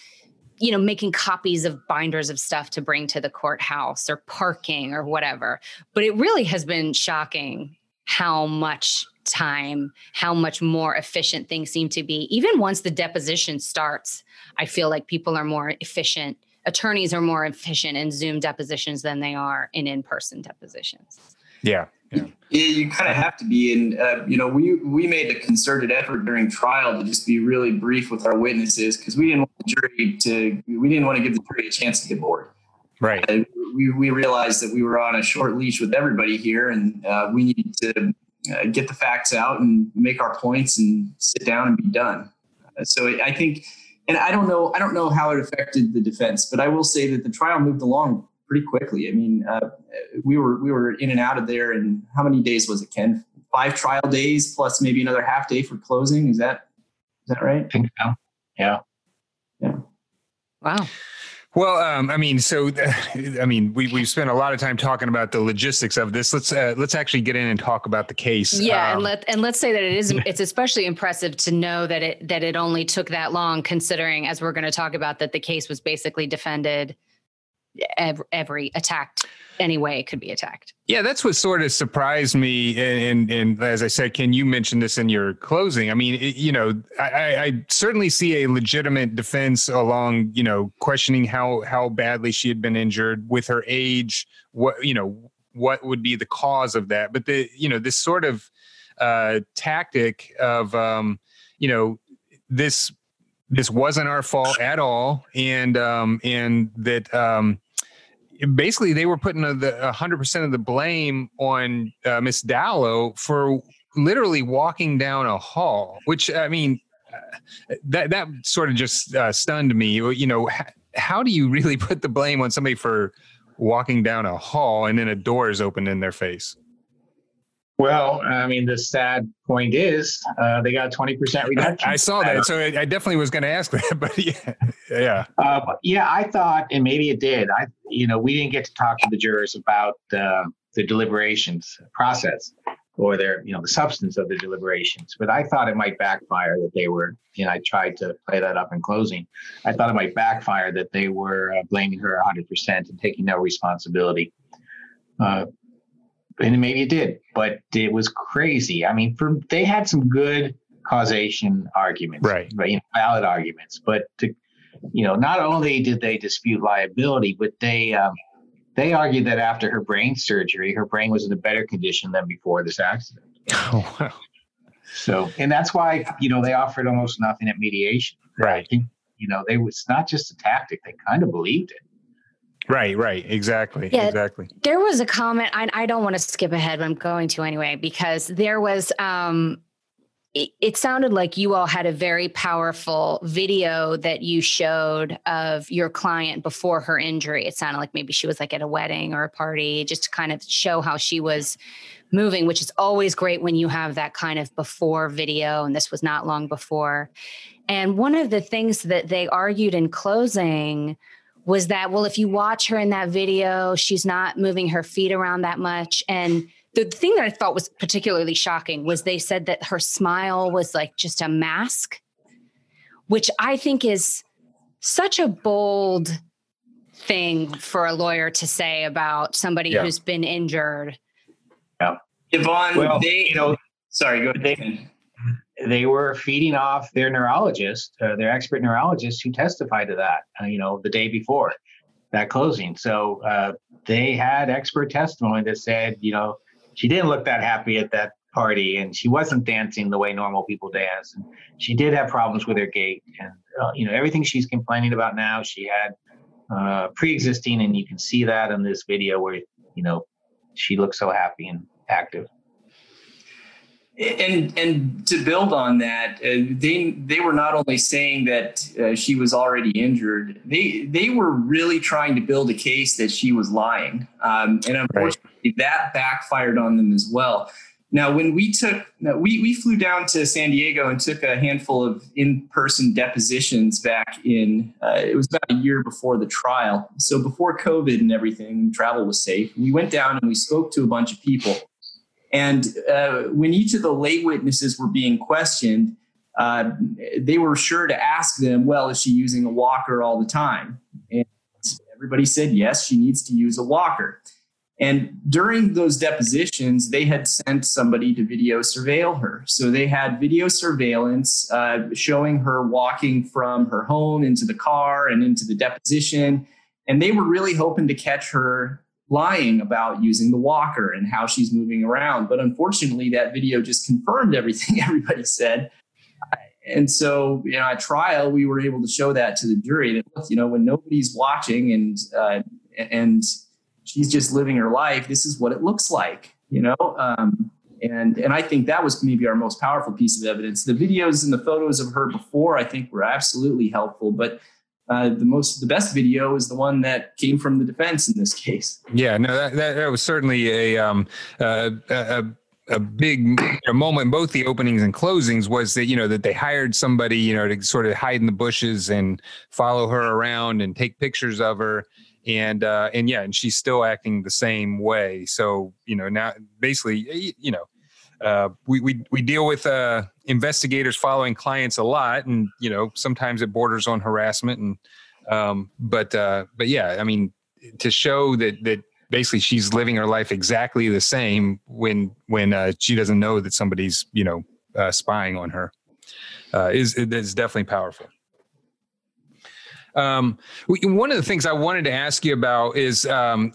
you know making copies of binders of stuff to bring to the courthouse or parking or whatever but it really has been shocking how much time, how much more efficient things seem to be. Even once the deposition starts, I feel like people are more efficient. Attorneys are more efficient in Zoom depositions than they are in in-person depositions. Yeah. Yeah. yeah you kind of have to be. And, uh, you know, we, we made a concerted effort during trial to just be really brief with our witnesses because we didn't want the jury to, we didn't want to give the jury a chance to get bored. Right. Uh, we, we realized that we were on a short leash with everybody here and uh, we needed to uh, get the facts out and make our points and sit down and be done. Uh, so I think, and I don't know, I don't know how it affected the defense, but I will say that the trial moved along pretty quickly. I mean, uh, we were we were in and out of there, and how many days was it, Ken? Five trial days plus maybe another half day for closing. Is that is that right? I think so. Yeah. Yeah. Wow. Well, um, I mean, so I mean, we we've spent a lot of time talking about the logistics of this. Let's uh, let's actually get in and talk about the case. Yeah, um, and let and let's say that it is it's especially impressive to know that it that it only took that long, considering as we're going to talk about that the case was basically defended every, every attacked any way it could be attacked. Yeah, that's what sort of surprised me. And, and, and as I said, can you mention this in your closing. I mean, it, you know, I, I, certainly see a legitimate defense along, you know, questioning how how badly she had been injured with her age. What you know, what would be the cause of that? But the you know this sort of uh, tactic of um, you know this this wasn't our fault at all, and um, and that um, basically they were putting the hundred percent of the blame on uh, Miss Dallo for literally walking down a hall, which I mean, uh, that that sort of just uh, stunned me. You know, how, how do you really put the blame on somebody for walking down a hall and then a door is opened in their face? Well, I mean, the sad point is uh, they got a 20% reduction. I, I saw that. So I, definitely was going to ask that, but yeah. Yeah. Uh, yeah, I thought, and maybe it did. I, you know, we didn't get to talk to the jurors about uh, the deliberations process or their, you know, the substance of the deliberations. But I thought it might backfire that they were, you know, I tried to play that up in closing. I thought it might backfire that they were uh, blaming her 100% and taking no responsibility. Uh, and maybe it did, but it was crazy. I mean, for they had some good causation arguments, right? Right, you know, valid arguments, but to, you know, not only did they dispute liability, but they um, they argued that after her brain surgery, her brain was in a better condition than before this accident. Oh wow! So, and that's why you know they offered almost nothing at mediation. Right. you know, they was not just a tactic; they kind of believed it. Right, right, exactly, yeah, exactly. There was a comment. I, I don't want to skip ahead, but I'm going to anyway because there was. um it, it sounded like you all had a very powerful video that you showed of your client before her injury. It sounded like maybe she was like at a wedding or a party, just to kind of show how she was moving, which is always great when you have that kind of before video. And this was not long before. And one of the things that they argued in closing was that well if you watch her in that video she's not moving her feet around that much and the thing that i thought was particularly shocking was they said that her smile was like just a mask which I think is such a bold thing for a lawyer to say about somebody Yeah. who's been injured. yeah Yvonne, Well, they, you know, sorry, go they- ahead. They were feeding off their neurologist, uh, their expert neurologist, who testified to that. Uh, you know, the day before that closing. So uh, they had expert testimony that said, you know, she didn't look that happy at that party, and she wasn't dancing the way normal people dance, and she did have problems with her gait, and uh, you know, everything she's complaining about now, she had uh, pre-existing, and you can see that in this video where you know she looks so happy and active. And and to build on that, uh, they they were not only saying that uh, she was already injured, they they were really trying to build a case that she was lying, um, and unfortunately that backfired on them as well. Now, when we took, we we flew down to San Diego and took a handful of in-person depositions back in. Uh, it was about a year before the trial, so before COVID and everything, travel was safe. We went down and we spoke to a bunch of people. And uh, when each of the lay witnesses were being questioned, uh, they were sure to ask them, well, is she using a walker all the time? And everybody said, yes, she needs to use a walker. And during those depositions, they had sent somebody to video surveil her. So they had video surveillance uh, showing her walking from her home into the car and into the deposition. And they were really hoping to catch her lying about using the walker and how she's moving around. But unfortunately, that video just confirmed everything everybody said. And so, you know, at trial, we were able to show that to the jury that, you know, when nobody's watching and uh, and she's just living her life, this is what it looks like, you know. Um, and and I think that was maybe our most powerful piece of evidence. The videos and the photos of her before, I think, were absolutely helpful, but uh, the most the best video is the one that came from the defense in this case. Yeah, no, that, that, that was certainly a um, uh, a, a big moment both the openings and closings was that you know that they hired somebody you know to sort of hide in the bushes and follow her around and take pictures of her and uh, and yeah, and she's still acting the same way. So you know now basically you know uh, we, we we deal with uh, investigators following clients a lot, and you know sometimes it borders on harassment. And um, but uh, but yeah, I mean to show that that basically she's living her life exactly the same when when uh, she doesn't know that somebody's you know uh, spying on her uh, is is definitely powerful. Um, one of the things I wanted to ask you about is, um,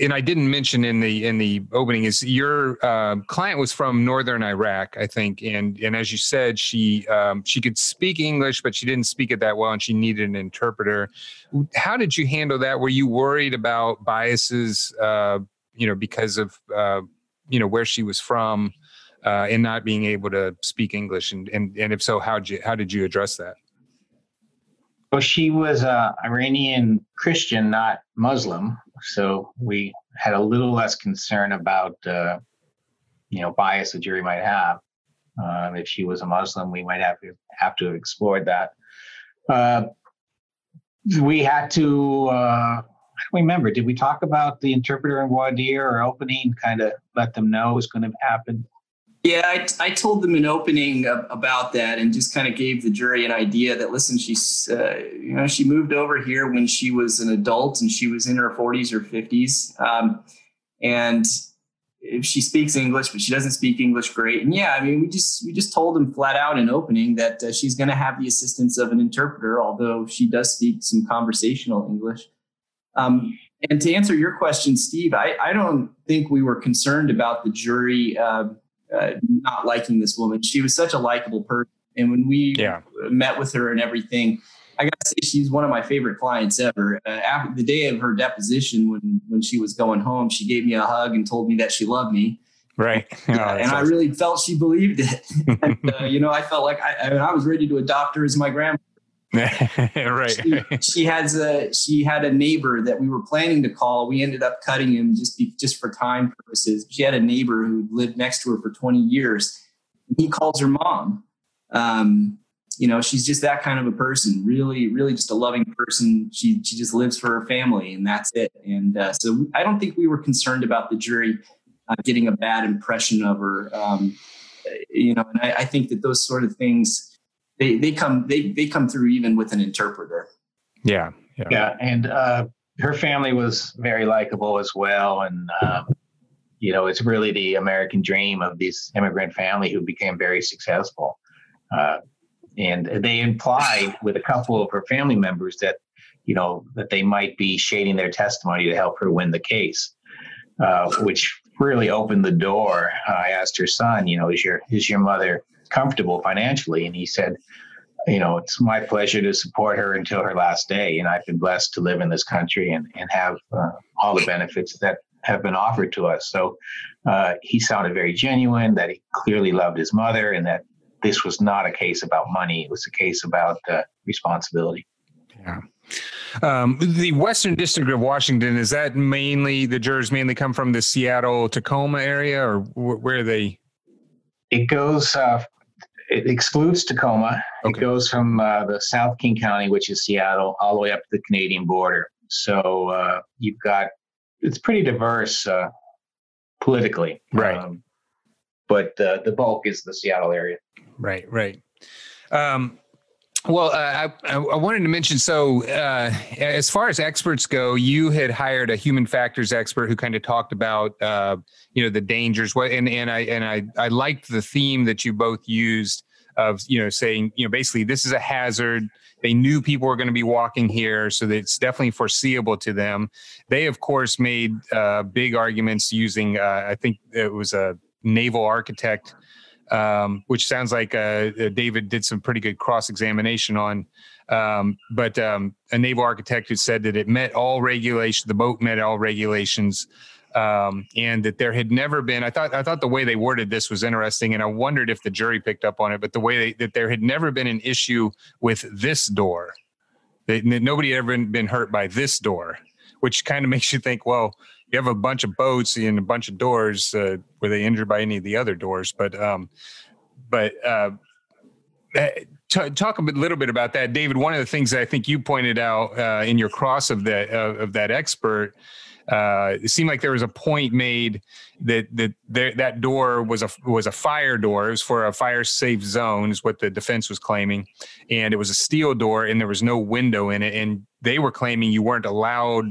and I didn't mention in the in the opening, is your uh, client was from northern Iraq, I think, and and as you said, she um, she could speak English, but she didn't speak it that well, and she needed an interpreter. How did you handle that? Were you worried about biases, uh, you know, because of uh, you know where she was from, uh, and not being able to speak English, and and and if so, how did you how did you address that? Well, she was a Iranian Christian, not Muslim, so we had a little less concern about, uh, you know, bias the jury might have. Um, if she was a Muslim, we might have to have to have explored that. Uh, we had to. Uh, I don't remember. Did we talk about the interpreter in voir dire or opening? Kind of let them know what's going to happen. Yeah, I, I told them in opening about that and just kind of gave the jury an idea that listen, she's uh, you know she moved over here when she was an adult and she was in her 40s or 50s, um, and if she speaks English, but she doesn't speak English great. And yeah, I mean, we just we just told them flat out in opening that uh, she's going to have the assistance of an interpreter, although she does speak some conversational English. Um, and to answer your question, Steve, I, I don't think we were concerned about the jury. Uh, uh, not liking this woman. She was such a likable person. And when we yeah. met with her and everything, I got to say she's one of my favorite clients ever. Uh, after the day of her deposition, when when she was going home, she gave me a hug and told me that she loved me. Right, oh, and I really felt she believed it. and, uh, you know, I felt like I, I, mean, I was ready to adopt her as my grandma. right. She, she, has a she had a neighbor that we were planning to call. We ended up cutting him just be, just for time purposes. She had a neighbor who lived next to her for 20 years. He calls her mom. Um, you know, she's just that kind of a person. Really, really, just a loving person. She she just lives for her family, and that's it. And uh, so I don't think we were concerned about the jury uh, getting a bad impression of her. Um, you know, and I, I think that those sort of things they they come they they come through even with an interpreter. Yeah, yeah, yeah and uh, her family was very likable as well, and um, you know, it's really the American dream of this immigrant family who became very successful. Uh, and they implied with a couple of her family members that, you know, that they might be shading their testimony to help her win the case, uh, which really opened the door. Uh, I asked her son, you know, is your is your mother comfortable financially? And he said, you know, it's my pleasure to support her until her last day. And I've been blessed to live in this country and, and have uh, all the benefits that have been offered to us. So uh, he sounded very genuine, that he clearly loved his mother, and that this was not a case about money. It was a case about uh, responsibility. Yeah. Um, the Western District of Washington, is that mainly, the jurors mainly come from the Seattle Tacoma area, or where are they? It goes, uh, it excludes Tacoma. Okay. It goes from uh, the South King County, which is Seattle, all the way up to the Canadian border. So uh, you've got it's pretty diverse uh, politically, right? Um, but uh, the bulk is the Seattle area. Right, right. Um, well, uh, I, I, wanted to mention so, uh, as far as experts go, you had hired a human factors expert who kind of talked about, uh, you know, the dangers. And and I and I I liked the theme that you both used of you know saying you know basically this is a hazard they knew people were going to be walking here, so it's definitely foreseeable to them. They, of course, made uh, big arguments using, uh, I think it was a naval architect, um, which sounds like uh, uh David did some pretty good cross examination on. Um, but um, a naval architect who said that it met all regulations, the boat met all regulations um, and that there had never been. I thought I thought the way they worded this was interesting, and I wondered if the jury picked up on it. But the way they, that there had never been an issue with this door, that, nobody had ever been hurt by this door, which kind of makes you think, well, you have a bunch of boats and a bunch of doors. Uh, were they injured by any of the other doors? But um, but uh, eh, T- talk a bit, little bit about that, David. One of the things that I think you pointed out uh, in your cross of that uh, of that expert uh, it seemed like there was a point made that that there, that door was a was a fire door. It was for a fire safe zone, is what the defense was claiming, and it was a steel door, and there was no window in it. And they were claiming you weren't allowed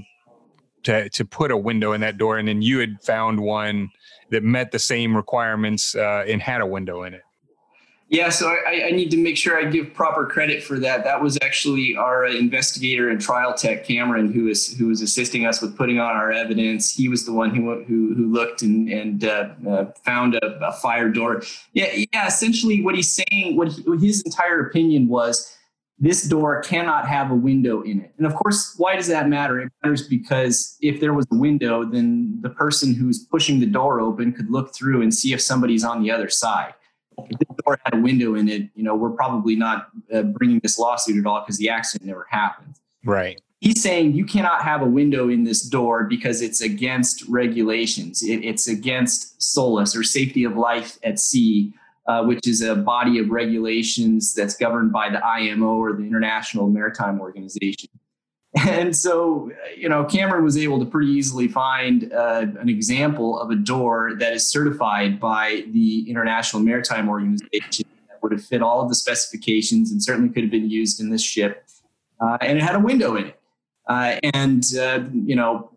to to put a window in that door, and then you had found one that met the same requirements uh, and had a window in it. Yeah, so I, I, need to make sure I give proper credit for that. That was actually our investigator and trial tech, Cameron, who is who was assisting us with putting on our evidence. He was the one who who, who looked and and uh, uh, found a, a, fire door. Yeah, yeah. Essentially, what he's saying, what, he, what his entire opinion was, this door cannot have a window in it. And of course, why does that matter? It matters because if there was a window, then the person who's pushing the door open could look through and see if somebody's on the other side if this door had a window in it, you know, we're probably not uh, bringing this lawsuit at all because the accident never happened. Right. He's saying you cannot have a window in this door because it's against regulations. It, it's against SOLAS or safety of life at sea, uh, which is a body of regulations that's governed by the IMO or the International Maritime Organization. And so, you know, Cameron was able to pretty easily find uh, an example of a door that is certified by the International Maritime Organization that would have fit all of the specifications and certainly could have been used in this ship. Uh, and it had a window in it. Uh, and, uh, you know,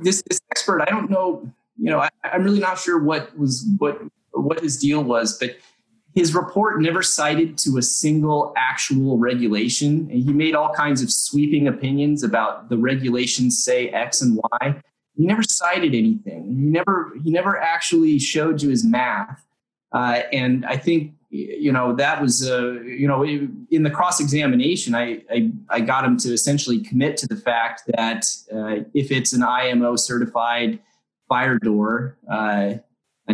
this, this expert, I don't know, you know, I, I'm really not sure what was, what, what his deal was, but his report never cited to a single actual regulation. He made all kinds of sweeping opinions about the regulations say X and Y. He never cited anything. He never he never actually showed you his math. Uh, and I think you know that was uh, you know in the cross examination, I, I, I got him to essentially commit to the fact that uh, if it's an IMO certified fire door, uh,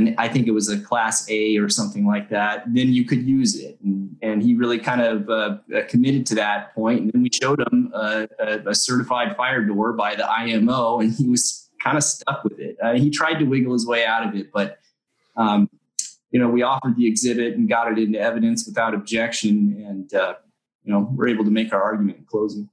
and I think it was a class A or something like that, then you could use it. And, and he really kind of uh, uh committed to that point. And then we showed him a, a, certified fire door by the IMO, and he was kind of stuck with it. Uh, he tried to wiggle his way out of it, but um, you know, we offered the exhibit and got it into evidence without objection, and uh, you know, we're able to make our argument in closing.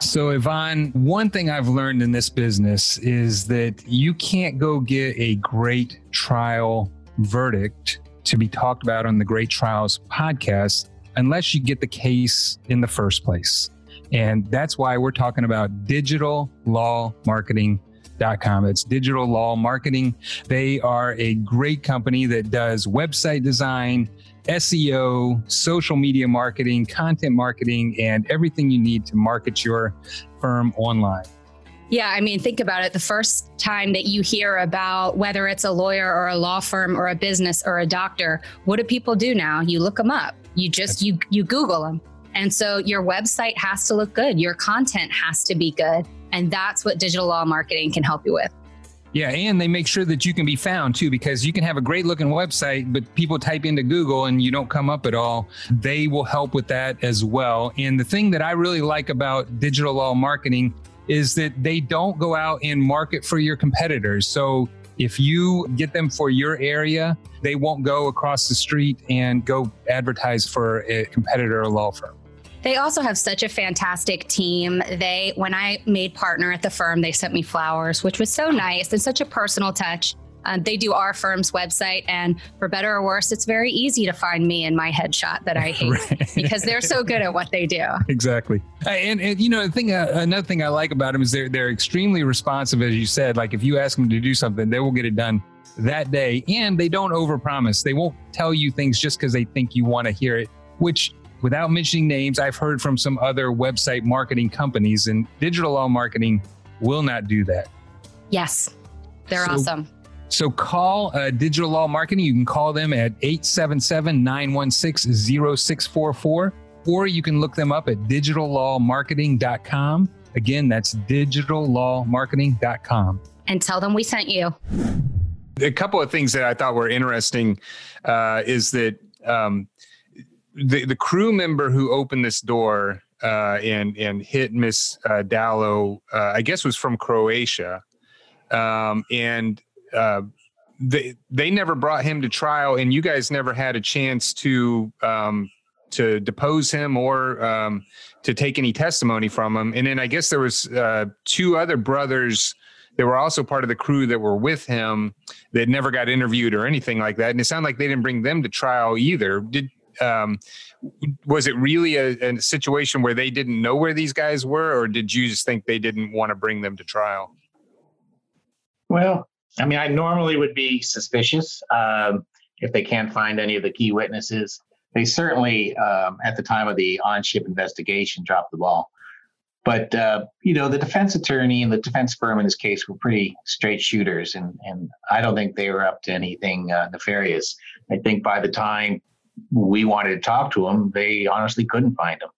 So, Yvonne, one thing I've learned in this business is that you can't go get a great trial verdict to be talked about on the Great Trials podcast unless you get the case in the first place. And that's why we're talking about digital law marketing.com. It's digital law marketing. They are a great company that does website design, SEO, social media marketing, content marketing, and everything you need to market your firm online. Yeah, I mean, think about it. The first time that you hear about whether it's a lawyer or a law firm or a business or a doctor, what do people do now? You look them up. You just you you Google them. And so your website has to look good. Your content has to be good. And that's what digital law marketing can help you with. Yeah, and they make sure that you can be found too, because you can have a great looking website, but people type into Google and you don't come up at all. They will help with that as well. And the thing that I really like about digital law marketing is that they don't go out and market for your competitors. So if you get them for your area, they won't go across the street and go advertise for a competitor or law firm. They also have such a fantastic team. They, when I made partner at the firm, they sent me flowers, which was so nice and such a personal touch. Um, they do our firm's website, and for better or worse, it's very easy to find me in my headshot that I hate right. because they're so good at what they do. Exactly, and, and you know the thing, uh, another thing I like about them is they're they're extremely responsive, as you said. Like if you ask them to do something, they will get it done that day, and they don't overpromise. They won't tell you things just because they think you want to hear it, which without mentioning names, I've heard from some other website marketing companies, and digital law marketing will not do that. Yes, they're so, awesome. So call uh, Digital Law Marketing. You can call them at 877 916 0644, or you can look them up at digitallawmarketing.com. Again, that's digitallawmarketing.com. And tell them we sent you. A couple of things that I thought were interesting uh, is that um, the, the crew member who opened this door uh, and, and hit Miss uh, Dallo, uh, I guess was from Croatia. Um, and uh, they they never brought him to trial, and you guys never had a chance to um, to depose him or um, to take any testimony from him. And then I guess there was uh, two other brothers that were also part of the crew that were with him that never got interviewed or anything like that. And it sounded like they didn't bring them to trial either. Did um, was it really a, a situation where they didn't know where these guys were, or did you just think they didn't want to bring them to trial? Well, I mean, I normally would be suspicious um, if they can't find any of the key witnesses. They certainly, um, at the time of the on ship investigation, dropped the ball. But, uh, you know, the defense attorney and the defense firm in this case were pretty straight shooters, and, and I don't think they were up to anything uh, nefarious. I think by the time we wanted to talk to them, they honestly couldn't find them.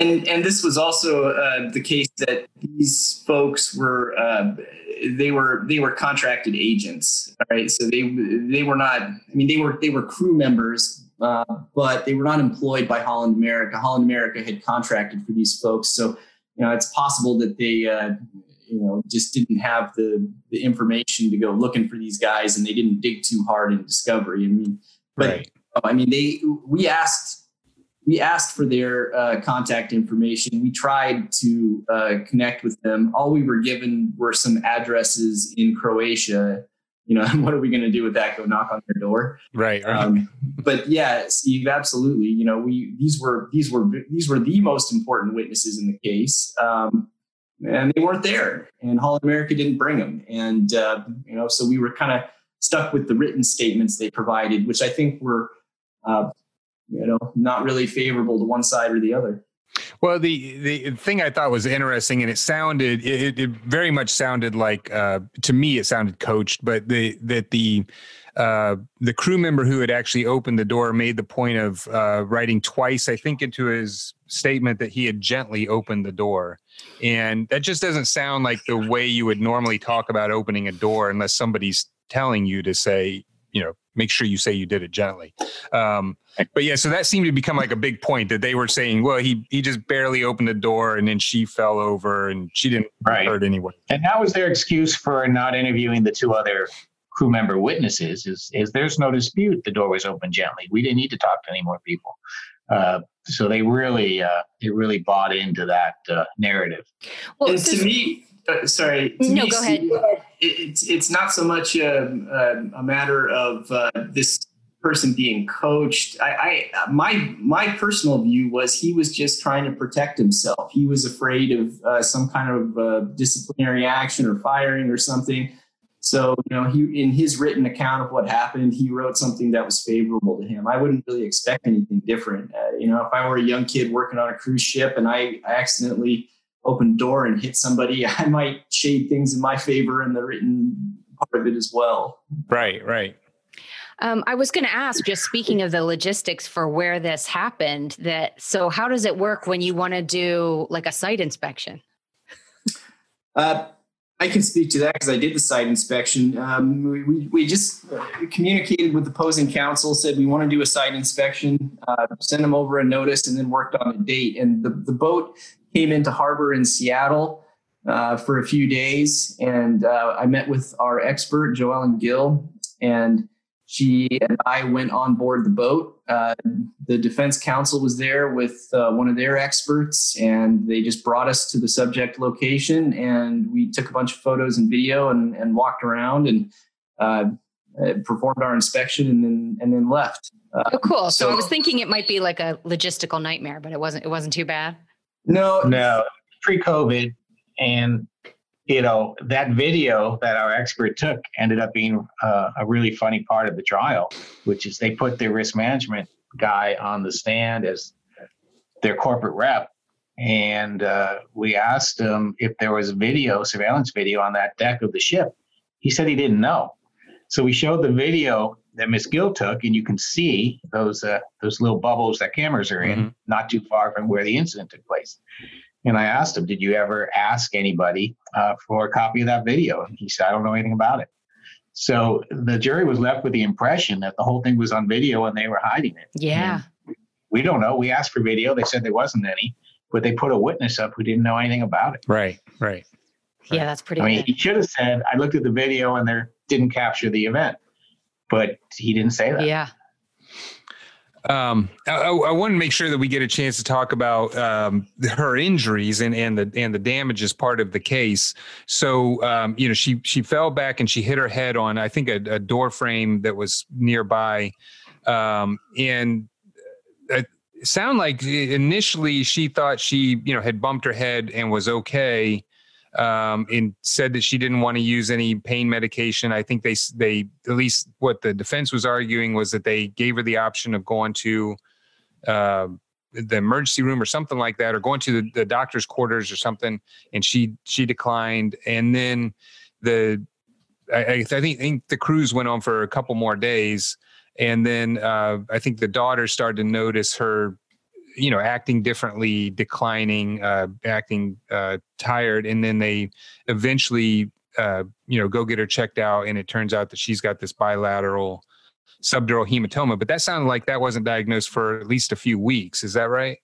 And, and this was also uh, the case that these folks were uh, they were they were contracted agents right so they they were not i mean they were they were crew members uh, but they were not employed by holland america holland america had contracted for these folks so you know it's possible that they uh, you know just didn't have the the information to go looking for these guys and they didn't dig too hard in discovery i mean but right. I mean they we asked we asked for their uh, contact information. We tried to uh, connect with them. All we were given were some addresses in Croatia. You know, what are we going to do with that? Go knock on their door, right? right. Um, but yeah, Steve, absolutely. You know, we these were these were these were the most important witnesses in the case, um, and they weren't there. And Holland America didn't bring them, and uh, you know, so we were kind of stuck with the written statements they provided, which I think were uh, you know not really favorable to one side or the other. Well, the the thing I thought was interesting, and it sounded it, it very much sounded like uh, to me it sounded coached, but the that the uh, the crew member who had actually opened the door made the point of uh, writing twice, I think, into his statement that he had gently opened the door, and that just doesn't sound like the way you would normally talk about opening a door unless somebody's telling you to say, you know, make sure you say you did it gently. Um, but yeah, so that seemed to become like a big point that they were saying, well, he he just barely opened the door and then she fell over and she didn't right. hurt anyone. And that was their excuse for not interviewing the two other crew member witnesses. Is is there's no dispute the door was open gently. We didn't need to talk to any more people. Uh, so they really uh, they really bought into that uh, narrative. Well, and to me, uh, sorry. no, me, go ahead. It's it's not so much a, a, a matter of uh, this person being coached. I, I, my my personal view was he was just trying to protect himself. He was afraid of uh, some kind of uh, disciplinary action or firing or something. So you know, he in his written account of what happened, he wrote something that was favorable to him. I wouldn't really expect anything different. Uh, you know, if I were a young kid working on a cruise ship and I, I accidentally opened door and hit somebody, I might shade things in my favor in the written part of it as well. Right, right. Um, I was going to ask, just speaking of the logistics for where this happened, that so how does it work when you want to do like a site inspection? Uh, I can speak to that because I did the site inspection. Um, we, we, we, just communicated with the opposing counsel, said we want to do a site inspection, uh, send them over a notice, and then worked on a date. And the, the boat came into harbor in Seattle uh, for a few days. And uh, I met with our expert, Joellen Gill, and she and I went on board the boat. Uh, the defense counsel was there with uh, one of their experts, and they just brought us to the subject location. And we took a bunch of photos and video and, and walked around and uh, uh performed our inspection, and then and then left. Uh, oh, cool! So, so, I was thinking it might be like a logistical nightmare, but it wasn't. It wasn't too bad. No, no, pre-COVID, and you know, that video that our expert took ended up being uh, a really funny part of the trial, which is they put their risk management guy on the stand as their corporate rep. And uh, we asked him if there was video, surveillance video on that deck of the ship. He said he didn't know. So we showed the video that Miss Gill took, and you can see those uh, those little bubbles that cameras are in, mm-hmm. not too far from where the incident took place. And I asked him, Did you ever ask anybody uh, for a copy of that video? And he said, I don't know anything about it. So the jury was left with the impression that the whole thing was on video and they were hiding it. Yeah. And we don't know. We asked for video. They said there wasn't any, but they put a witness up who didn't know anything about it. Right, right. Yeah, that's pretty. I mean, he should have said, "I looked at the video and there didn't capture the event," but he didn't say that. Yeah, um, I, I, want to make sure that we get a chance to talk about um, her injuries and, and the and the damage as part of the case. So, um, you know, she she fell back and she hit her head on I think a, a door frame that was nearby, um, and it sounded like initially she thought she you know had bumped her head and was okay, um, and said that she didn't want to use any pain medication. I think they they at least what the defense was arguing was that they gave her the option of going to uh, the emergency room or something like that, or going to the, the doctor's quarters or something, and she she declined. And then the I, I think, I think the cruise went on for a couple more days, and then uh, I think the daughter started to notice her you know acting differently declining uh, acting uh, tired and then they eventually uh, you know go get her checked out and it turns out that she's got this bilateral subdural hematoma. But that sounded like that wasn't diagnosed for at least a few weeks. Is that right?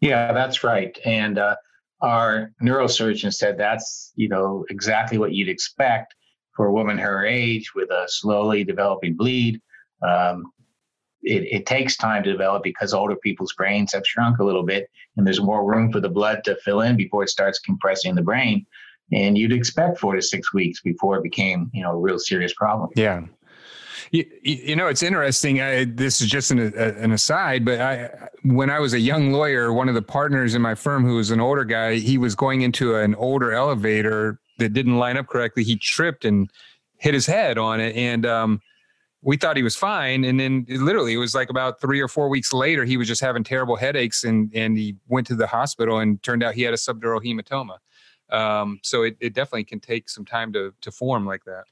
Yeah that's right. And uh, our neurosurgeon said that's you know exactly what you'd expect for a woman her age with a slowly developing bleed. Um, it, it takes time to develop because older people's brains have shrunk a little bit and there's more room for the blood to fill in before it starts compressing the brain. And you'd expect four to six weeks before it became, you know, a real serious problem. Yeah. You, you know, it's interesting. I, this is just an, an aside, but I, when I was a young lawyer, one of the partners in my firm who was an older guy, he was going into an older elevator that didn't line up correctly. He tripped and hit his head on it. And, um, we thought he was fine. And then it literally it was like about three or four weeks later he was just having terrible headaches and and he went to the hospital and turned out he had a subdural hematoma. Um, so it, it definitely can take some time to to form like that.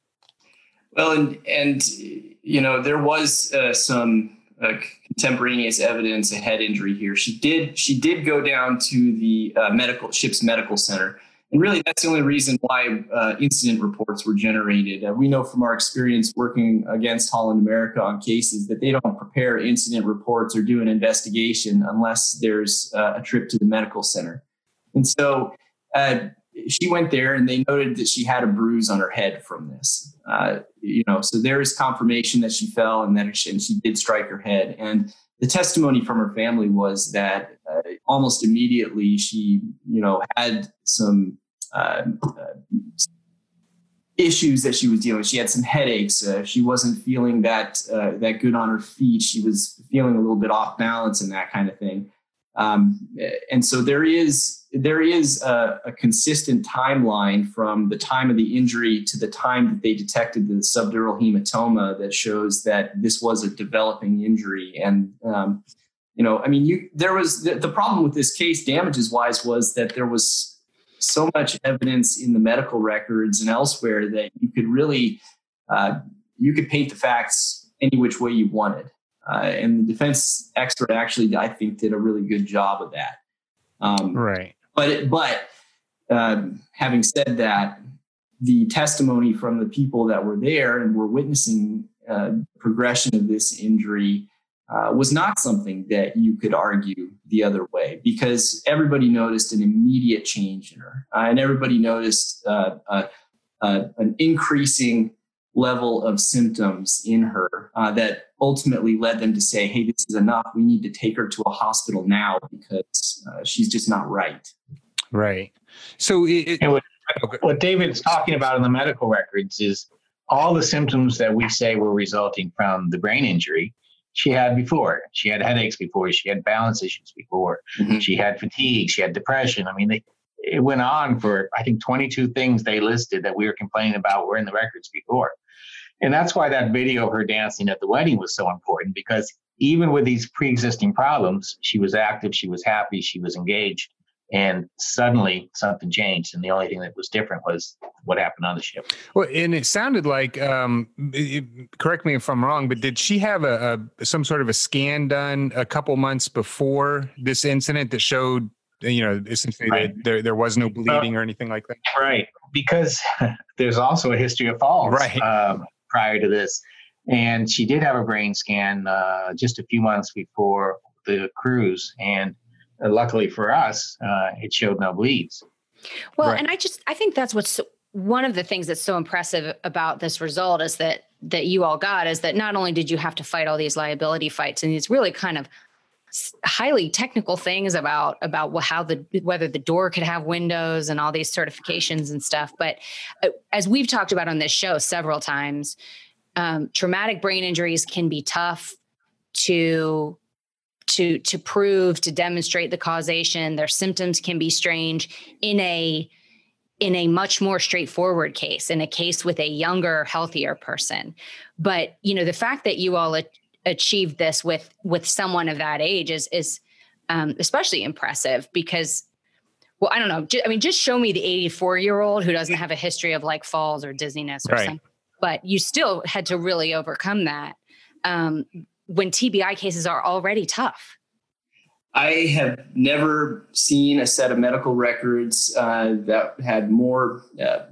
Well and and you know there was uh, some uh, contemporaneous evidence of head injury here. She did she did go down to the uh, medical ship's medical center and really, that's the only reason why uh, incident reports were generated. Uh, we know from our experience working against Holland America on cases that they don't prepare incident reports or do an investigation unless there's uh, a trip to the medical center. And so uh, she went there and they noted that she had a bruise on her head from this. Uh, you know, so there is confirmation that she fell and that she, and she did strike her head. And the testimony from her family was that uh, almost immediately she, you know, had some uh, issues that she was dealing with. She had some headaches. Uh, she wasn't feeling that uh, that good on her feet. She was feeling a little bit off balance and that kind of thing. Um, and so there is there is a, a, consistent timeline from the time of the injury to the time that they detected the subdural hematoma that shows that this was a developing injury. And um, you know, I mean, you there was the, the problem with this case, damages wise, was that there was so much evidence in the medical records and elsewhere that you could really uh, you could paint the facts any which way you wanted. Uh, and the defense expert actually, I think, did a really good job of that. Um, right. But but uh, having said that, the testimony from the people that were there and were witnessing uh, progression of this injury uh, was not something that you could argue the other way because everybody noticed an immediate change in her, uh, and everybody noticed uh, an increasing level of symptoms in her uh, that ultimately led them to say, "Hey, this is enough. We need to take her to a hospital now because uh, she's just not right." Right. So, it, what, okay. what David's talking about in the medical records is all the symptoms that we say were resulting from the brain injury she had before. She had headaches before. She had balance issues before. Mm-hmm. She had fatigue. She had depression. I mean, they, it went on for I think 22 things they listed that we were complaining about were in the records before. And that's why that video of her dancing at the wedding was so important because even with these pre-existing problems, she was active, she was happy, she was engaged and suddenly something changed and the only thing that was different was what happened on the ship. Well and it sounded like um, it, correct me if i'm wrong but did she have a, a, some sort of a scan done a couple months before this incident that showed you know essentially right. that there, there was no bleeding or anything like that? right because there's also a history of falls right. um, prior to this and she did have a brain scan uh, just a few months before the cruise and uh, luckily for us, uh, it showed no bleeds. Well, right. and I just I think that's what's so, one of the things that's so impressive about this result is that that you all got is that not only did you have to fight all these liability fights and these really kind of highly technical things about about how the whether the door could have windows and all these certifications and stuff but uh, as we've talked about on this show several times um, traumatic brain injuries can be tough to to to prove to demonstrate the causation. Their symptoms can be strange in a in a much more straightforward case in a case with a younger healthier person. But you know the fact that you all achieved this with with someone of that age is is um, especially impressive because well i don't know i mean just show me the 84 year old who doesn't have a history of like falls or dizziness or right. something but you still had to really overcome that um, when TBI cases are already tough? I have never seen a set of medical records uh, that had more uh,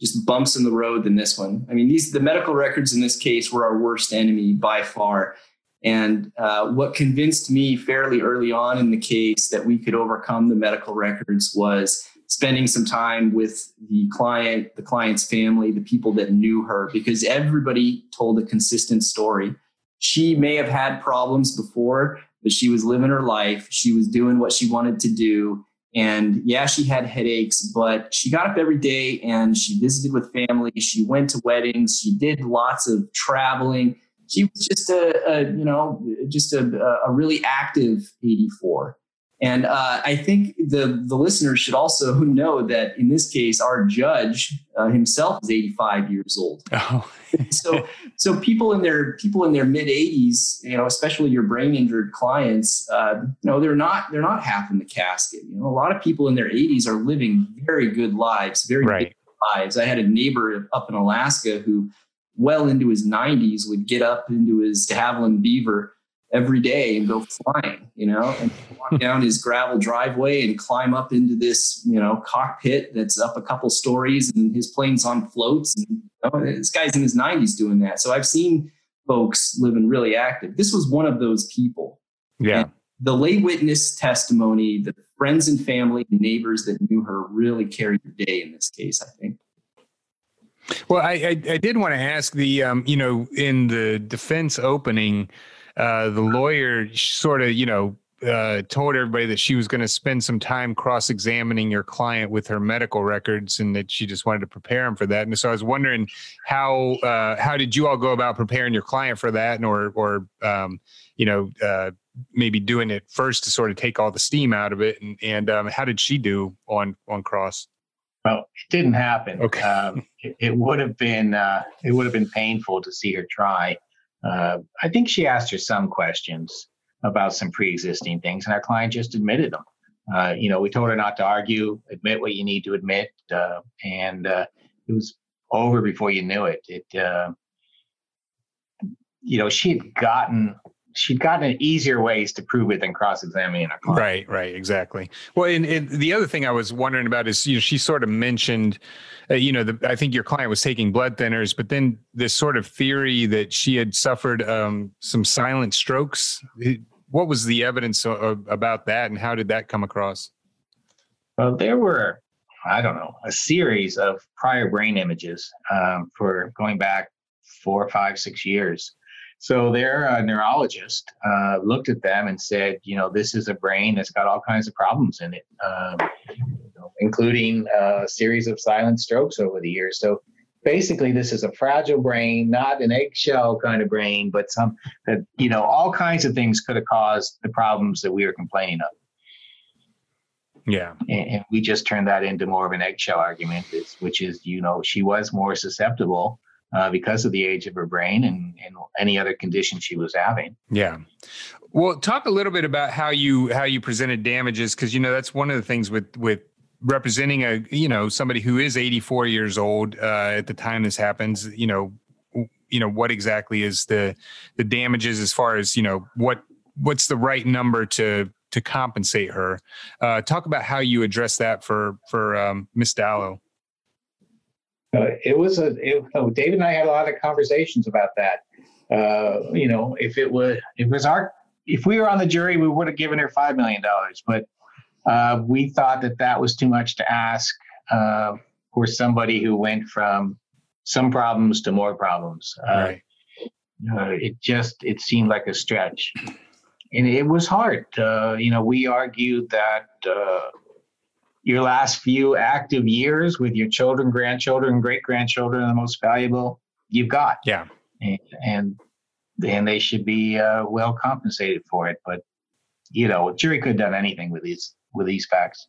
just bumps in the road than this one. I mean, these the medical records in this case were our worst enemy by far. And uh, what convinced me fairly early on in the case that we could overcome the medical records was spending some time with the client, the client's family, the people that knew her, because everybody told a consistent story she may have had problems before, but she was living her life. She was doing what she wanted to do. And yeah, she had headaches, but she got up every day and she visited with family. She went to weddings. She did lots of traveling. She was just a, a you know, just a, a really active 84. And uh, I think the the listeners should also know that in this case, our judge uh, himself is 85 years old. Oh. so so people in their people in their mid 80s, you know, especially your brain injured clients, uh, you know, they're not they're not half in the casket. You know, a lot of people in their 80s are living very good lives, very right. good lives. I had a neighbor up in Alaska who, well into his 90s, would get up into his de Havilland Beaver every day and go flying, you know, and walk down his gravel driveway and climb up into this, you know, cockpit that's up a couple stories and his plane's on floats. And you know, this guy's in his 90s doing that. So I've seen folks living really active. This was one of those people. Yeah. And the lay witness testimony, the friends and family and neighbors that knew her really carried the day in this case, I think. Well, I, I, I did want to ask the, um, you know, in the defense opening, uh, the lawyer sort of, you know, uh, told everybody that she was going to spend some time cross-examining your client with her medical records, and that she just wanted to prepare him for that. And so I was wondering how uh, how did you all go about preparing your client for that, and or or um, you know uh, maybe doing it first to sort of take all the steam out of it, and and um, how did she do on on cross? Well, it didn't happen. Okay. Um, it, it would have been uh, it would have been painful to see her try. Uh, I think she asked her some questions about some pre-existing things, and our client just admitted them. Uh, you know, we told her not to argue, admit what you need to admit, uh, and uh, it was over before you knew it. It, uh, you know, she had gotten she'd gotten easier ways to prove it than cross-examining a client. Right, right, exactly. Well, and, and, the other thing I was wondering about is, you know, she sort of mentioned, uh, you know, the, I think your client was taking blood thinners, but then this sort of theory that she had suffered um, some silent strokes. What was the evidence of, about that, and how did that come across? Well, there were, I don't know, a series of prior brain images um, for going back four, five, six years so their uh, neurologist uh, looked at them and said, you know, this is a brain that's got all kinds of problems in it, um, you know, including uh, a series of silent strokes over the years. So basically, this is a fragile brain, not an eggshell kind of brain, but some that, you know, all kinds of things could have caused the problems that we were complaining of. Yeah. And, and we just turned that into more of an eggshell argument, which is, you know, she was more susceptible uh, because of the age of her brain and, and any other condition she was having. Yeah. Well, talk a little bit about how you how you presented damages because you know that's one of the things with with representing a you know somebody who is 84 years old uh, at the time this happens. You know, you know what exactly is the the damages as far as you know what what's the right number to to compensate her. Uh, talk about how you address that for for um, Miss Dallo. Uh, it was a it, oh, David and I had a lot of conversations about that. Uh, you know, if it was if it was our if we were on the jury, we would have given her five million dollars, but uh, we thought that that was too much to ask uh, for somebody who went from some problems to more problems. Uh, right. Uh, it just it seemed like a stretch, and it was hard. you know, we argued that your last few active years with your children, grandchildren, great grandchildren are the most valuable you've got. Yeah. And and, and they should be uh, well compensated for it. But you know, jury could have done anything with these with these facts.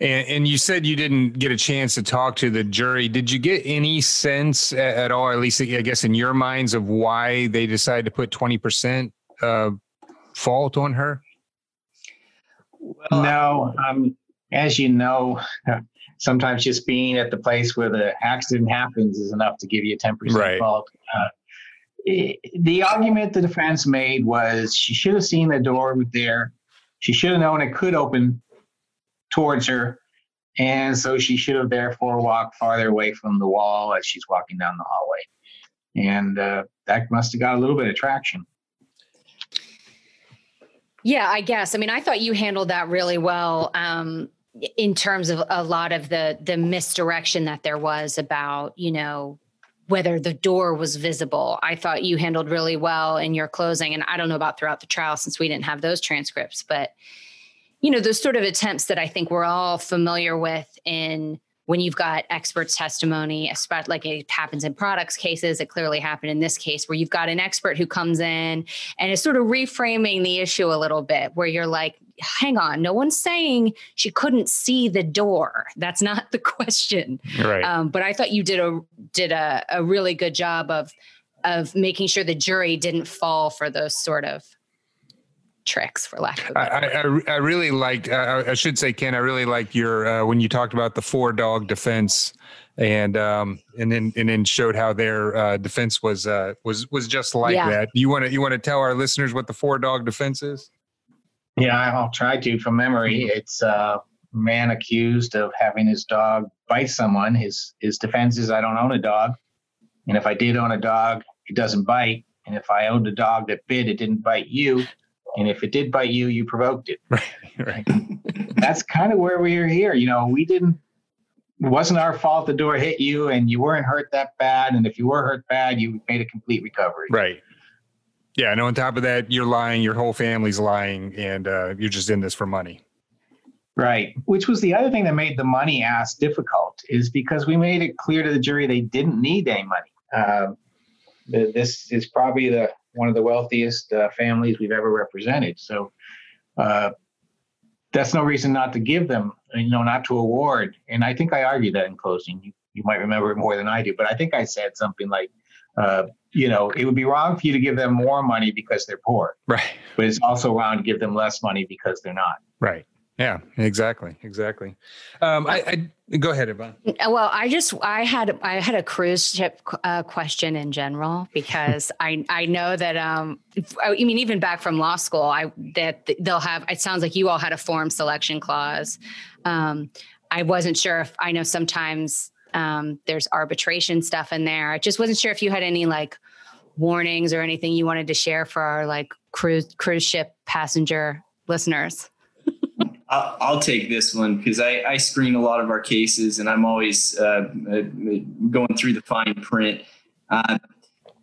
And, and, you said you didn't get a chance to talk to the jury. Did you get any sense at, at all, at least I guess in your minds, of why they decided to put twenty percent uh, fault on her? Well, no, um, as you know, sometimes just being at the place where the accident happens is enough to give you a 10% right. fault. Uh, the argument the defense made was she should have seen the door was there. She should have known it could open towards her. And so she should have therefore walked farther away from the wall as she's walking down the hallway. And uh, that must have got a little bit of traction. Yeah, I guess. I mean, I thought you handled that really well. Um, in terms of a lot of the the misdirection that there was about you know whether the door was visible. I thought you handled really well in your closing and i don't know about throughout the trial since we didn't have those transcripts but you know those sort of attempts that i think we're all familiar with in when you've got experts testimony especially like it happens in products cases it clearly happened in this case where you've got an expert who comes in and is sort of reframing the issue a little bit where you're like hang on no one's saying she couldn't see the door. That's not the question. Right. Um, but i thought you did a did a, a really good job of of making sure the jury didn't fall for those sort of tricks for lack of I, I, I really liked uh, I should say Ken I really liked your uh, when you talked about the four dog defense and um and then and then showed how their uh, defense was uh was was just like yeah. that. You want to you want to tell our listeners what the four dog defense is yeah I'll try to from memory mm-hmm. it's a man accused of having his dog bite someone his his defense is I don't own a dog and if I did own a dog it doesn't bite and if I owned a dog that bit it didn't bite you and if it did bite you, you provoked it. Right. right. That's kind of where we are here. You know, we didn't. It wasn't our fault the door hit you, and you weren't hurt that bad. And if you were hurt bad, you made a complete recovery. Right. Yeah, and on top of that, you're lying. Your whole family's lying, and uh, you're just in this for money. Right. Which was the other thing that made the money ask difficult is because we made it clear to the jury they didn't need any money. Uh, this is probably the one of the wealthiest uh, families we've ever represented. So uh, that's no reason not to give them, you know, not to award. And I think I argued that in closing. You, you might remember it more than I do, but I think I said something like, uh, you know, it would be wrong for you to give them more money because they're poor. Right. But it's also wrong to give them less money because they're not. Right. Yeah, exactly, exactly. Um, I, I go ahead, Yvonne. Well, I just I had I had a cruise ship uh, question in general because I I know that um I mean even back from law school I that they'll have it sounds like you all had a forum selection clause. Um, I wasn't sure if I know sometimes um, there's arbitration stuff in there. I just wasn't sure if you had any like warnings or anything you wanted to share for our like cruise cruise ship passenger listeners. I'll, take this one because I, I, screen a lot of our cases and I'm always uh, uh going through the fine print. Uh,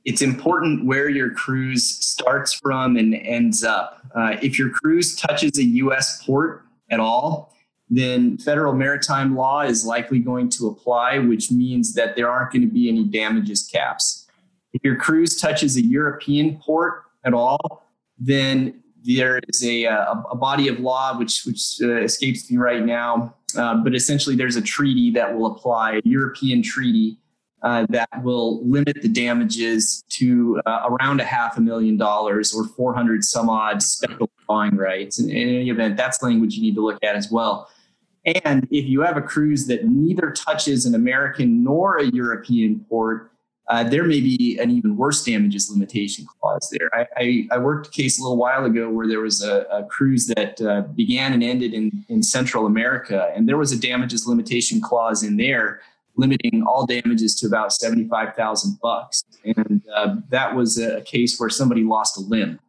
it's important where your cruise starts from and ends up. Uh, if your cruise touches a U.S. port at all, then federal maritime law is likely going to apply, which means that there aren't going to be any damages caps. If your cruise touches a European port at all, then there is a, uh, a, a body of law which which uh, escapes me right now, uh, but essentially there's a treaty that will apply, a European treaty uh, that will limit the damages to uh, around a half a million dollars or 400 some odd special drawing rights. In, in any event, that's language you need to look at as well. And if you have a cruise that neither touches an American nor a European port, uh, there may be an even worse damages limitation clause there. I, I, I, worked a case a little while ago where there was a, a cruise that uh, began and ended in, in Central America, and there was a damages limitation clause in there limiting all damages to about 75,000 bucks. And uh, that was a case where somebody lost a limb.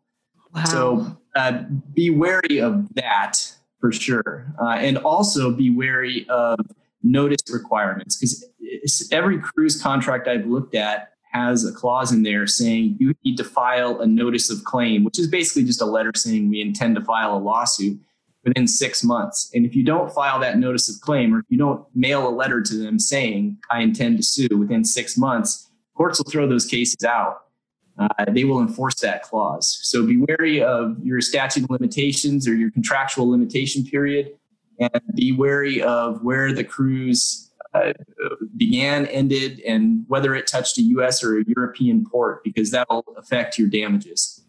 Wow. So uh, be wary of that for sure. Uh, and also be wary of notice requirements because every cruise contract I've looked at has a clause in there saying you need to file a notice of claim, which is basically just a letter saying we intend to file a lawsuit within six months. And if you don't file that notice of claim, or if you don't mail a letter to them saying I intend to sue within six months, courts will throw those cases out. Uh, they will enforce that clause. So be wary of your statute of limitations or your contractual limitation period, and be wary of where the cruise uh, began, ended, and whether it touched a U.S. or a European port, because that'll affect your damages.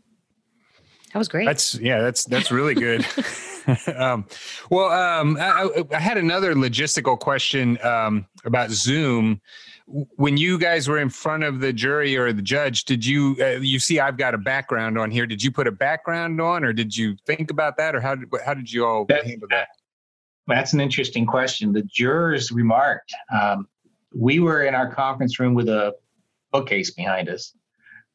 That was great. That's yeah, that's that's really good. um, well, um, I, I, had another logistical question um, about Zoom. When you guys were in front of the jury or the judge, did you uh, you see I've got a background on here? Did you put a background on, or did you think about that, or how did how did you all that, handle that? That's an interesting question. The jurors remarked um, we were in our conference room with a bookcase behind us.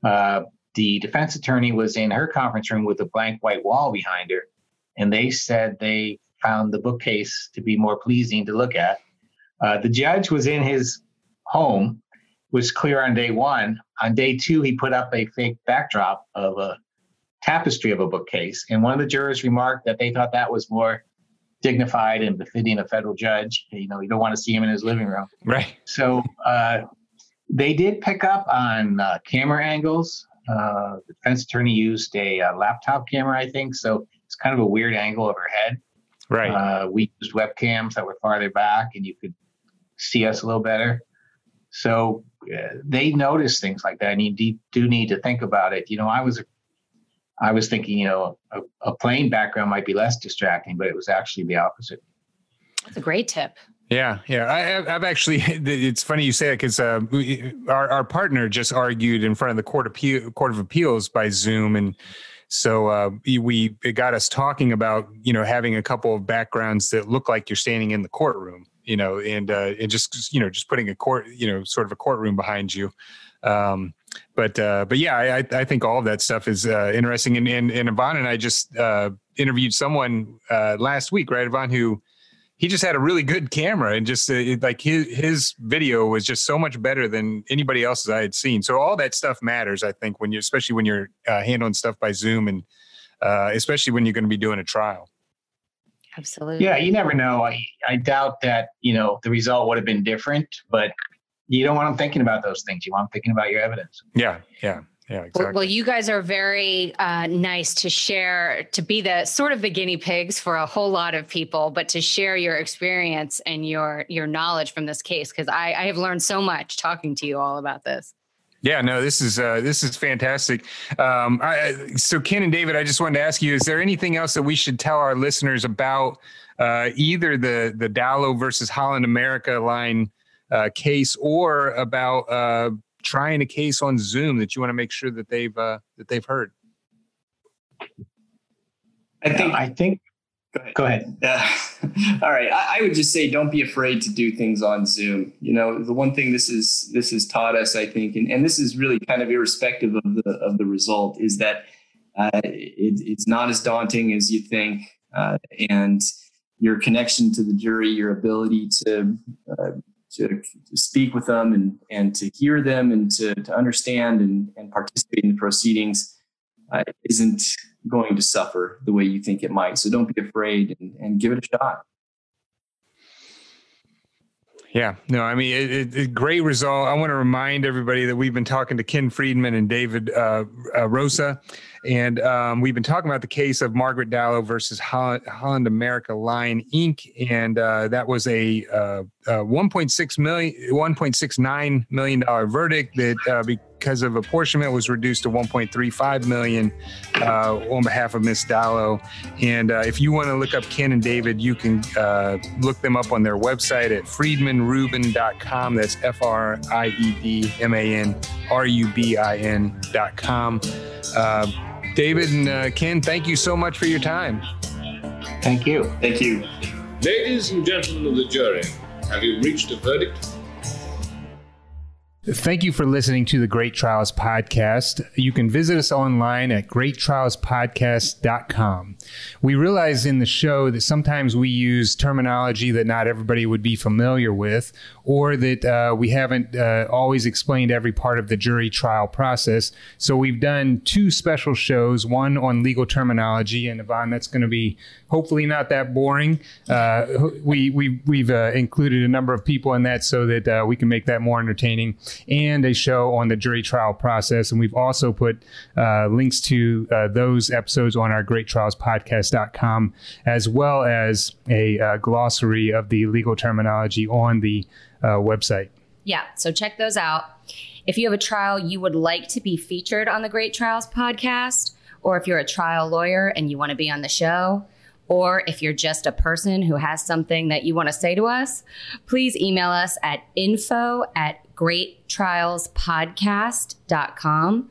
Uh, the defense attorney was in her conference room with a blank white wall behind her, and they said they found the bookcase to be more pleasing to look at. Uh, the judge was in his home, was clear on day one. On day two, he put up a fake backdrop of a tapestry of a bookcase, and one of the jurors remarked that they thought that was more dignified and befitting a federal judge. You know, you don't want to see him in his living room. Right. So uh, they did pick up on uh, camera angles. Uh, the defense attorney used a, uh, laptop camera, I think. So it's kind of a weird angle of her head. Right. Uh, we used webcams that were farther back, and you could see us a little better. So uh, they notice things like that, and you do need to think about it. You know, I was a I was thinking, you know, a, a plain background might be less distracting, but it was actually the opposite. That's a great tip. Yeah, yeah. I, have actually. It's funny you say it because uh, our our partner just argued in front of the court appeal court of appeals by Zoom, and so uh, we it got us talking about you know having a couple of backgrounds that look like you're standing in the courtroom, you know, and uh, and just you know just putting a court you know sort of a courtroom behind you. Um, but uh, but yeah, I, I think all of that stuff is uh, interesting. And, and and Yvonne and I just uh, interviewed someone uh, last week, right, Yvonne, who he just had a really good camera and just uh, it, like his his video was just so much better than anybody else's I had seen. So all that stuff matters, I think, when you especially when you're uh, handling stuff by Zoom and uh, especially when you're going to be doing a trial. Absolutely. Yeah, you never know. I, I doubt that, you know, the result would have been different, but you don't want them thinking about those things. You want them thinking about your evidence. Yeah, yeah. Yeah, exactly. Well, well, you guys are very uh, nice to share, to be the sort of the guinea pigs for a whole lot of people, but to share your experience and your your knowledge from this case because I, I have learned so much talking to you all about this. Yeah, no, this is uh, this is fantastic. Um, I, so, Ken and David, I just wanted to ask you: Is there anything else that we should tell our listeners about uh, either the the Dallo versus Holland America line uh, case, or about uh, trying a case on Zoom that you want to make sure that they've uh, that they've heard? I think. I think. Go ahead. Go ahead. all right. I, I, would just say don't be afraid to do things on Zoom. You know, the one thing this is this has taught us, I think, and, and this is really kind of irrespective of the of the result, is that uh, it, it's not as daunting as you think, uh, and your connection to the jury, your ability to uh, to, to speak with them and, and to hear them and to, to understand and, and participate in the proceedings uh, isn't going to suffer the way you think it might. So don't be afraid and, and give it a shot. Yeah, no, I mean, it, it, it, great result. I want to remind everybody that we've been talking to Ken Friedman and David uh, uh, Roosa, and um, we've been talking about the case of Margaret Dallo versus Holland, Holland America Line Inc. And uh, that was a, uh, a 1.6 million, 1.69 million dollar verdict that uh, because of apportionment was reduced to 1.35 million uh, on behalf of Miss Dallo. And uh, if you want to look up Ken and David, you can uh, look them up on their website at friedmanrubin.com. That's F R I E D M A N R U B I N.com. Uh, David and uh, Ken, thank you so much for your time. Thank you. Thank you. Ladies and gentlemen of the jury, have you reached a verdict? Thank you for listening to the Great Trials Podcast. You can visit us online at greattrialspodcast.com. We realize in the show that sometimes we use terminology that not everybody would be familiar with, or that uh, we haven't uh, always explained every part of the jury trial process. So we've done two special shows one on legal terminology, and Yvonne, that's going to be hopefully not that boring. Uh, we, we, we've uh, included a number of people in that so that uh, we can make that more entertaining and a show on the jury trial process. And we've also put uh, links to those episodes on our greattrialspodcast.com, as well as a uh, glossary of the legal terminology on the uh, website. Yeah, so check those out. If you have a trial you would like to be featured on the Great Trials podcast, or if you're a trial lawyer and you want to be on the show, or if you're just a person who has something that you want to say to us, please email us at info at greattrialspodcast.com.